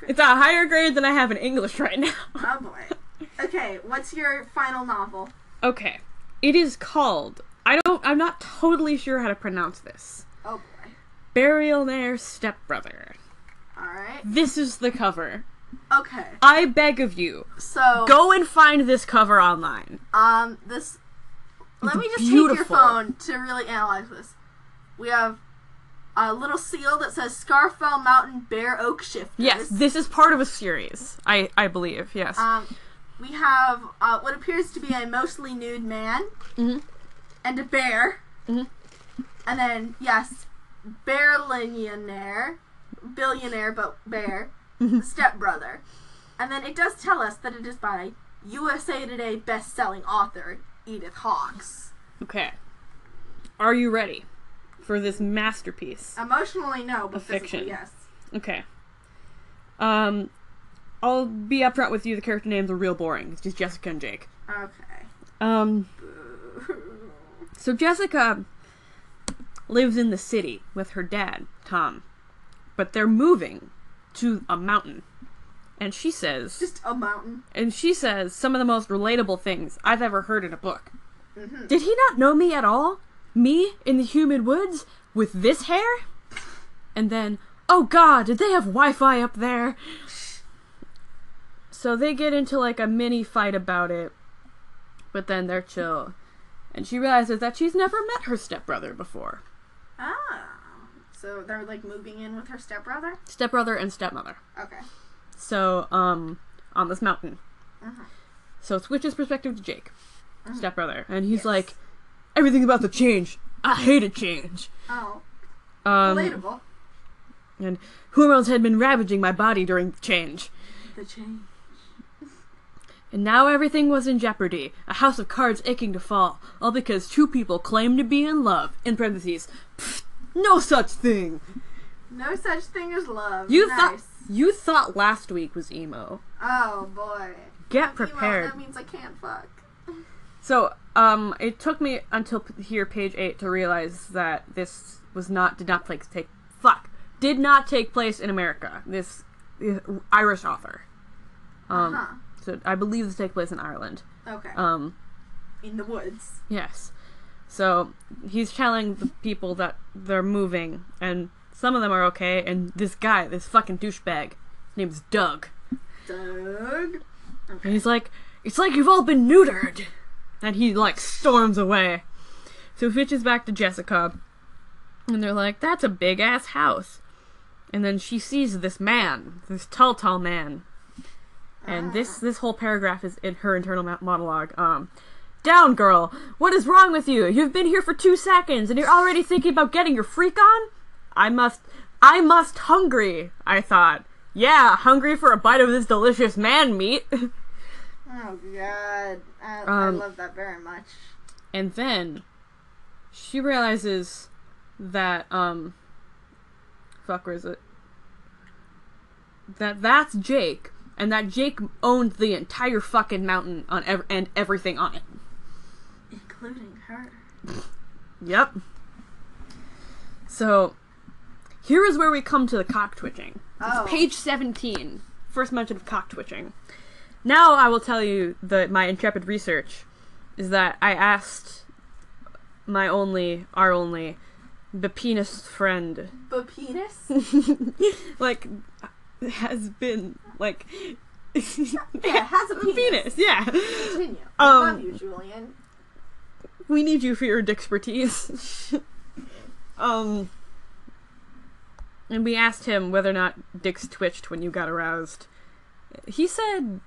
Like. It's a higher grade than I have in English right now. oh boy. Okay, what's your final novel? okay. It is called. I don't. I'm not totally sure how to pronounce this. Oh boy. Burial Nair Stepbrother. All right. This is the cover. Okay. I beg of you, So Go and find this cover online. um this let me just take your phone to really analyze this. We have a little seal that says Scarfell Mountain Bear Oak Shifters. Yes, this is part of a series. I I believe. Yes. Um, we have uh, what appears to be a mostly nude man Mhm. And a bear. Mhm. And then, yes, Bearllionaire, billionaire but bear, Mm-hmm. stepbrother. And then it does tell us that it is by USA Today best-selling author Edith Hawks. Okay. Are you ready for this masterpiece? Emotionally, no, but fiction. yes. Okay. Um, I'll be upfront with you. The character names are real boring. It's just Jessica and Jake. Okay. Um, so Jessica lives in the city with her dad, Tom, but they're moving to a mountain. And she says, Just a mountain. and she says some of the most relatable things I've ever heard in a book. Mm-hmm. Did he not know me at all? Me in the humid woods with this hair? And then, oh god, did they have Wi Fi up there? So they get into like a mini fight about it, but then they're chill. And she realizes that she's never met her stepbrother before. Ah. So they're like moving in with her stepbrother? Stepbrother and stepmother. Okay. So, um, on this mountain. Uh-huh. So it switches perspective to Jake, Uh-huh. stepbrother, and he's Yes. like, everything's about to change. I hate a change. Oh. Um, Relatable. and hormones had been ravaging my body during the change. The change. And now everything was in jeopardy. A house of cards aching to fall. All because two people claimed to be in love. In parentheses, "Pfft, no such thing. No such thing as love. You nice. thought you thought last week was emo. Oh boy. Get Emo, prepared. that means I can't fuck. So, um, it took me until p- here, page eight, to realize that this was not did not place take fuck did not take place in America. This uh, Irish author. Um, Huh. So I believe this takes place in Ireland. Okay. Um, In the woods. yes. So he's telling the people that they're moving, and some of them are okay, and this guy, this fucking douchebag, his name's Doug, Doug. Okay. and he's like, "It's like you've all been neutered," and he like storms away. So he switches back to Jessica, and they're like, "That's a big ass house," and then she sees this man, this tall, tall man, and this this whole paragraph is in her internal monologue. Um, down, girl. What is wrong with you? You've been here for two seconds, and you're already thinking about getting your freak on. I must, I must hungry. I thought. Yeah, hungry for a bite of this delicious man meat. Oh god. I, I Um, love that very much. And then she realizes that um fuck where is it? That that's Jake and that Jake owned the entire fucking mountain on ev- and everything on it. Including her. Yep. So here is where we come to the cock twitching. Oh. Page 17. First mention of cock twitching. Now I will tell you that my intrepid research is that I asked my only, our only, the penis friend, But penis? like, has been, like, Yeah, has a penis. penis, yeah. Continue. I Um, love you, Julian. we need you for your expertise. um, and we asked him whether or not dicks twitched when you got aroused. He said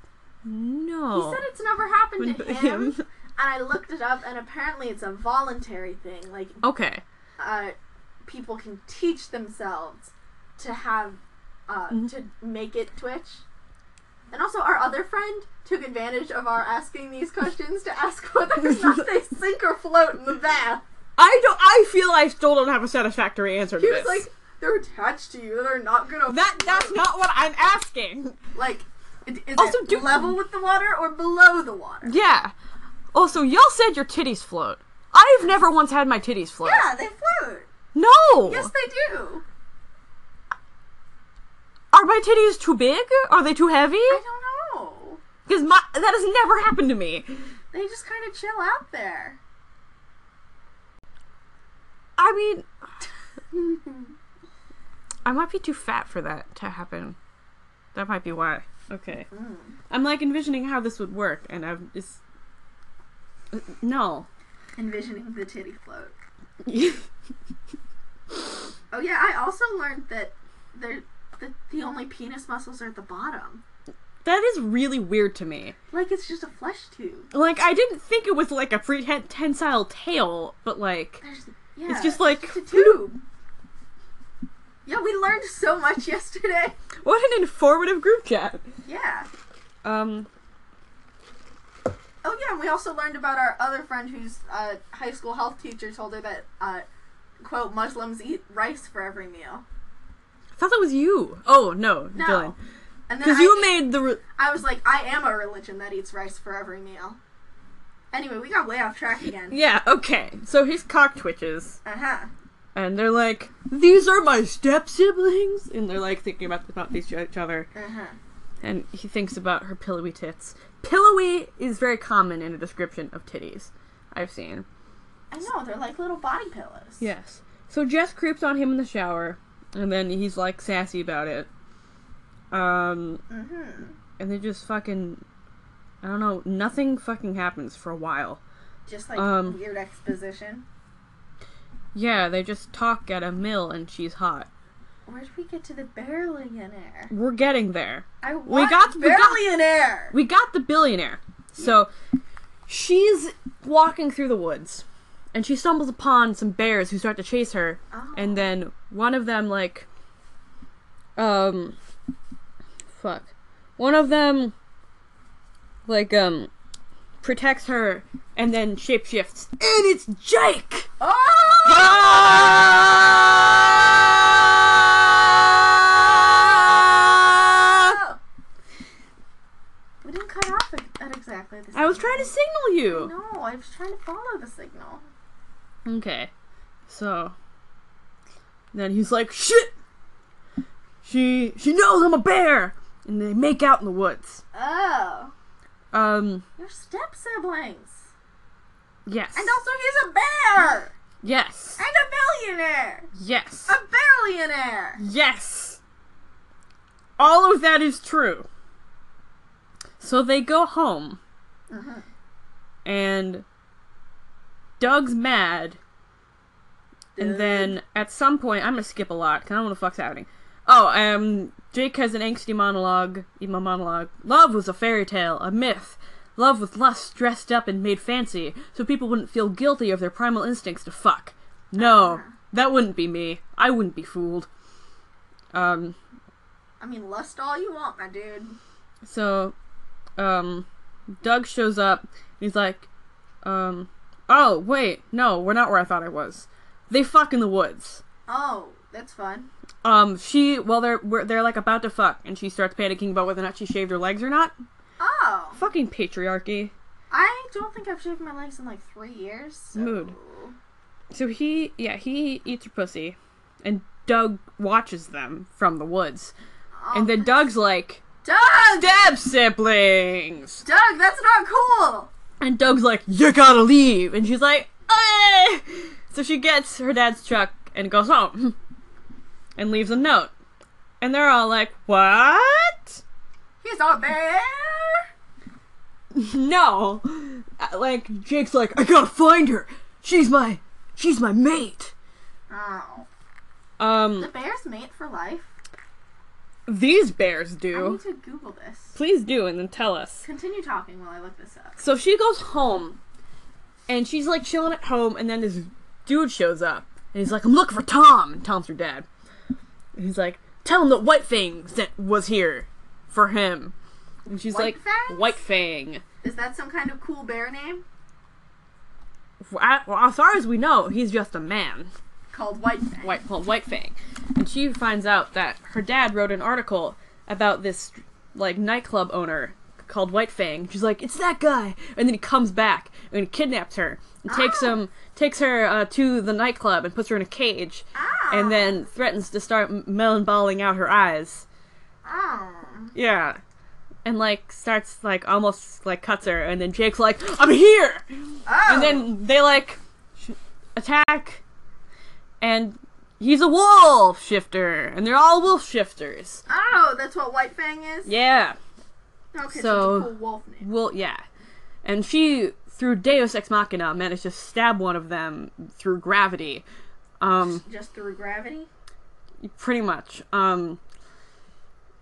no. He said it's never happened to him. him. And I looked it up, and apparently it's a voluntary thing. Like, okay. uh, people can teach themselves to have, uh, Mm-hmm. to make it twitch. And also, our other friend took advantage of our asking these questions to ask whether or not they sink or float in the bath. I don't. I feel I still don't have a satisfactory answer to He was this. like, they're attached to you. They're not gonna. that. That's not what I'm asking. Like, is is Also, it do- level with the water or below the water? Yeah. Also, y'all said your titties float. I've never once had my titties float. Yeah, they float. No. Yes, they do. Are my titties too big? Are they too heavy? I don't know. Because my that has never happened to me. They just kind of chill out there. I mean, I might be too fat for that to happen. That might be why. Okay. Mm. I'm like envisioning how this would work, and I'm just Uh, no. Envisioning the titty float. Oh yeah, I also learned that they're that the only penis muscles are at the bottom. that is really weird to me. Like it's just a flesh tube. Like I didn't think it was like a prehensile tail, but like There's yeah. it's just like It's a tube. Yeah, we learned so much yesterday. what an informative group chat. Yeah. Um. Oh yeah, and we also learned about our other friend whose uh, high school health teacher told her that uh, quote Muslims eat rice for every meal. I thought that was you. Oh no, No. Dylan. Because you made the. Re- I was like, I am a religion that eats rice for every meal. Anyway, we got way off track again. yeah. Okay. So his cock twitches, Uh huh. and they're like, "These are my step siblings," and they're like thinking about about these each other. Uh huh. and he thinks about her pillowy tits. Pillowy is very common in a description of titties I've seen. I know they're like little body pillows. Yes. So Jess creeps on him in the shower, and then he's like sassy about it. Um, Mm-hmm. and they just fucking, I don't know, nothing fucking happens for a while. Just like Um, weird exposition. Yeah, they just talk at a mill, and she's hot. Where did we get to the billionaire? We're getting there. I want got- we got- billionaire. We got the billionaire. So she's walking through the woods and she stumbles upon some bears who start to chase her Oh. and then one of them like um fuck. One of them like um protects her and then shapeshifts. And it's Jake! Oh! We didn't cut off at, at exactly the. I was trying to signal you. No, I was trying to follow the signal. Okay. So then he's like, "Shit! She she knows I'm a bear." And they make out in the woods. Oh, Um, your step siblings, yes. and also he's a bear yes. and a billionaire, Yes. a billionaire. Yes. All of that is true. So they go home Mhm. and Doug's mad. And then at some point, I'm gonna skip a lot because I don't know what the fuck's happening. Oh, um, Jake has an angsty monologue. Emo monologue. Love was a fairy tale, a myth. Love with lust dressed up and made fancy, so people wouldn't feel guilty of their primal instincts to fuck. No, that wouldn't be me. I wouldn't be fooled. Um, I mean, lust all you want, my dude. so, um, Doug shows up. He's like, um, oh wait, no, we're not where I thought I was. They fuck in the woods. Oh, that's fun. Um, she well, they're we're, they're like about to fuck, and she starts panicking about whether or not she shaved her legs or not. Oh, Fucking patriarchy. I don't think I've shaved my legs in like three years. So. Mood. So he, yeah, he eats her pussy, and Doug watches them from the woods, Oh, and then Doug's like, Doug, "Step siblings," Doug, that's not cool. And Doug's like, "You gotta leave," and she's like, "Eh." So she gets her dad's truck and goes home, and leaves a note, and they're all like, "What?" He's a there? No. Uh, Like Jake's like, I gotta find her. She's my she's my mate. Oh, Um. the bears mate for life. These bears do. I need to Google this. Please do and then tell us. Continue talking while I look this up. So she goes home and she's like chilling at home and then this dude shows up and he's like, I'm looking for Tom and Tom's her dad. And he's like, Tell him that White Fang was here for him. And she's White like Fang? White Fang. Is that some kind of cool bear name Well, as far as we know, he's just a man. Called White Fang? White called White Fang, and she finds out that her dad wrote an article about this like nightclub owner called White Fang. She's like, "It's that guy," and then he comes back and he kidnaps her and takes Ah. him takes her uh, to the nightclub and puts her in a cage, Ah. and then threatens to start m- melancholing out her eyes. Oh. Yeah. And like starts like almost like cuts her, and then Jake's like, "I'm here," Oh. and then they like sh- attack and he's a wolf shifter, and they're all wolf shifters. Oh, that's what White Fang is? Yeah. Okay, so, So- it's a cool wolf name. Well, yeah. And she, through Deus Ex Machina, managed to stab one of them through gravity. Um, Just through gravity? pretty much. Um,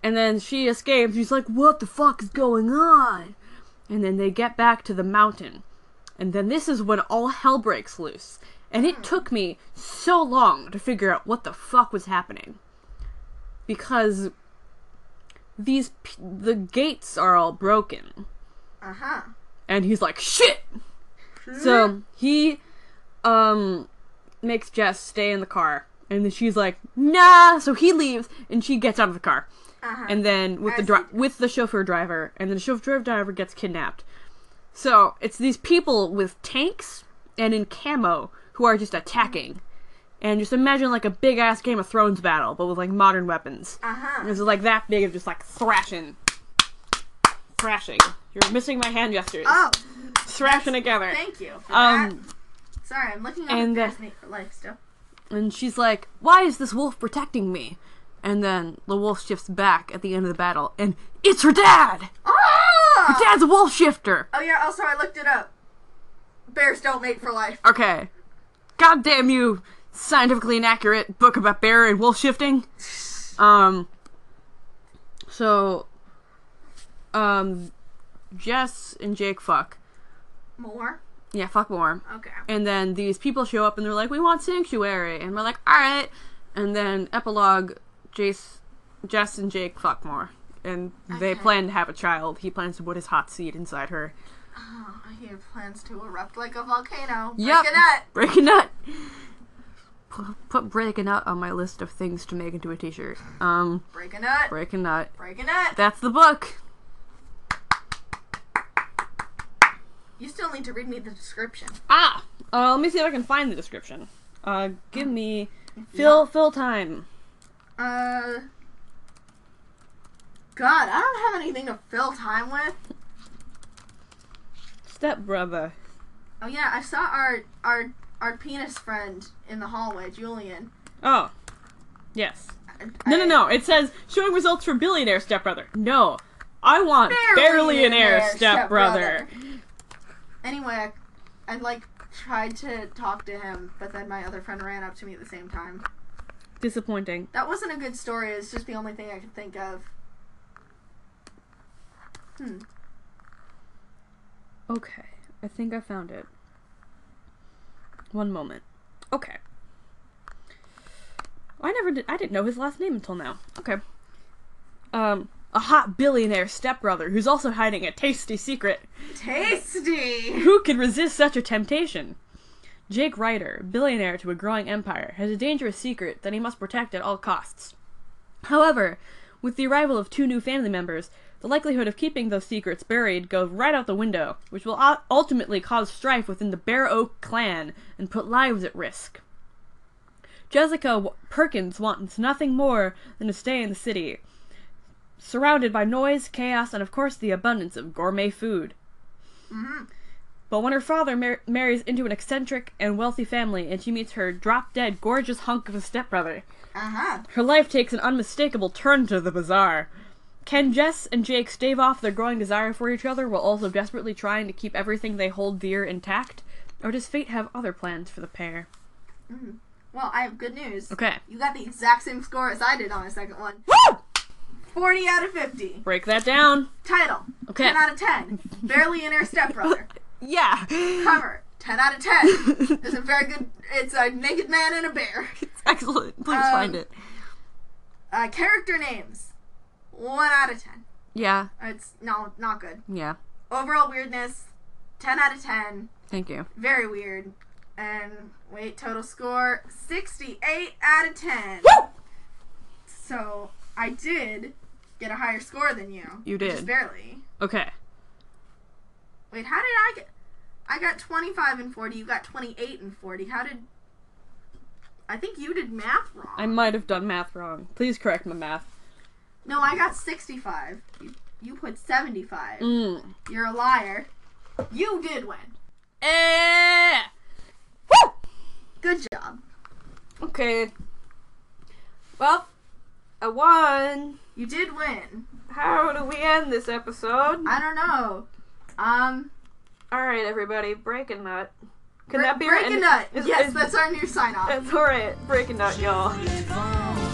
and then she escapes. She's like, "What the fuck is going on?" And then they get back to the mountain, and then this is when all hell breaks loose. And it took me so long to figure out what the fuck was happening, because these p- the gates are all broken, Uh huh. and he's like, "Shit!" So he um makes Jess stay in the car, and then she's like, "Nah." So he leaves, and she gets out of the car, Uh-huh. and then with the dri- with the chauffeur driver, and then the chauffeur driver gets kidnapped. So it's these people with tanks and in camo who are just attacking, and just imagine like a big ass Game of Thrones battle, but with like modern weapons. Uh huh. It's like that big of just like thrashing, thrashing. You're missing my hand gestures. Oh, thrashing together. thank you. Um, that. Sorry, I'm looking at and, uh, Life stuff. and she's like, "Why is this wolf protecting me?" And then the wolf shifts back at the end of the battle, and it's her dad. Oh! Dad's a wolf shifter. Oh yeah. Also, I looked it up. Bears don't mate for life. Okay, God damn you, scientifically inaccurate book about bear and wolf shifting. Um. So, um, Jess and Jake fuck. More. Yeah, fuck more. Okay. And then these people show up and they're like, "We want sanctuary," and we're like, "All right." And then epilogue, Jace, Jess, and Jake fuck more, and they Okay. plan to have a child. He plans to put his hot seed inside her. Oh, he plans to erupt like a volcano. Yep. Break a nut. Break a nut. Put, break a nut on my list of things to make into a T-shirt. Um, Break a nut. break a nut. Break a nut. That's the book. You still need to read me the description. Ah, uh, let me see if I can find the description. Uh, give me fill fill time. Uh. God, I don't have anything to fill time with. Step brother. Oh yeah, I saw our our our penis friend in the hallway, Julian. Oh, yes. I- No, no, no. It says showing results for billionaire stepbrother. No, I want barely an billionaire stepbrother. Anyway, I, I like tried to talk to him, but then my other friend ran up to me at the same time. Disappointing. That wasn't a good story. It's just the only thing I could think of. Hmm. Okay, I think I found it. One moment. Okay. I never did. I didn't know his last name until now. Okay. Um, a hot billionaire stepbrother who's also hiding a tasty secret. Tasty. Who could resist such a temptation? Jake Ryder, billionaire to a growing empire, has a dangerous secret that he must protect at all costs. However, with the arrival of two new family members, the likelihood of keeping those secrets buried goes right out the window, which will ultimately cause strife within the Bear Oak clan and put lives at risk. Jessica W- Perkins wants nothing more than to stay in the city, surrounded by noise, chaos, and of course the abundance of gourmet food. But when her father mar- marries into an eccentric and wealthy family and she meets her drop dead gorgeous hunk of a stepbrother, Uh huh. her life takes an unmistakable turn to the bizarre. Can Jess and Jake stave off their growing desire for each other while also desperately trying to keep everything they hold dear intact? Or does fate have other plans for the pair? Well, I have good news. Okay. You got the exact same score as I did on the second one. Woo! 40 out of 50. Break that down. Title. Okay. 10 out of 10. Bearllionaire stepbrother. Yeah. Cover. 10 out of 10. It's a very good. It's a naked man and a bear. It's Excellent. Please Um, find it. Uh, character names. 1 out of 10. Yeah. It's no, not good. Yeah. Overall weirdness. 10 out of 10. Thank you. Very weird. And wait, total score 68 out of 10. Woo! So I did get a higher score than you. You did. Just barely. Okay. Wait, how did I get? I got 25 and 40. You got 28 and 40. How did? I think you did math wrong. I might have done math wrong. Please correct my math. No, I got 65. You, you put 75. Mm. You're a liar. You did win. Eh. Woo! Good job. Okay. Well, I won. You did win. How do we end this episode? I don't know. Um, All right, everybody, break a nut. Can Bre- that be our break a nut. is- yes, is- that's our new sign off. That's all right. Break a nut, y'all. Tout mon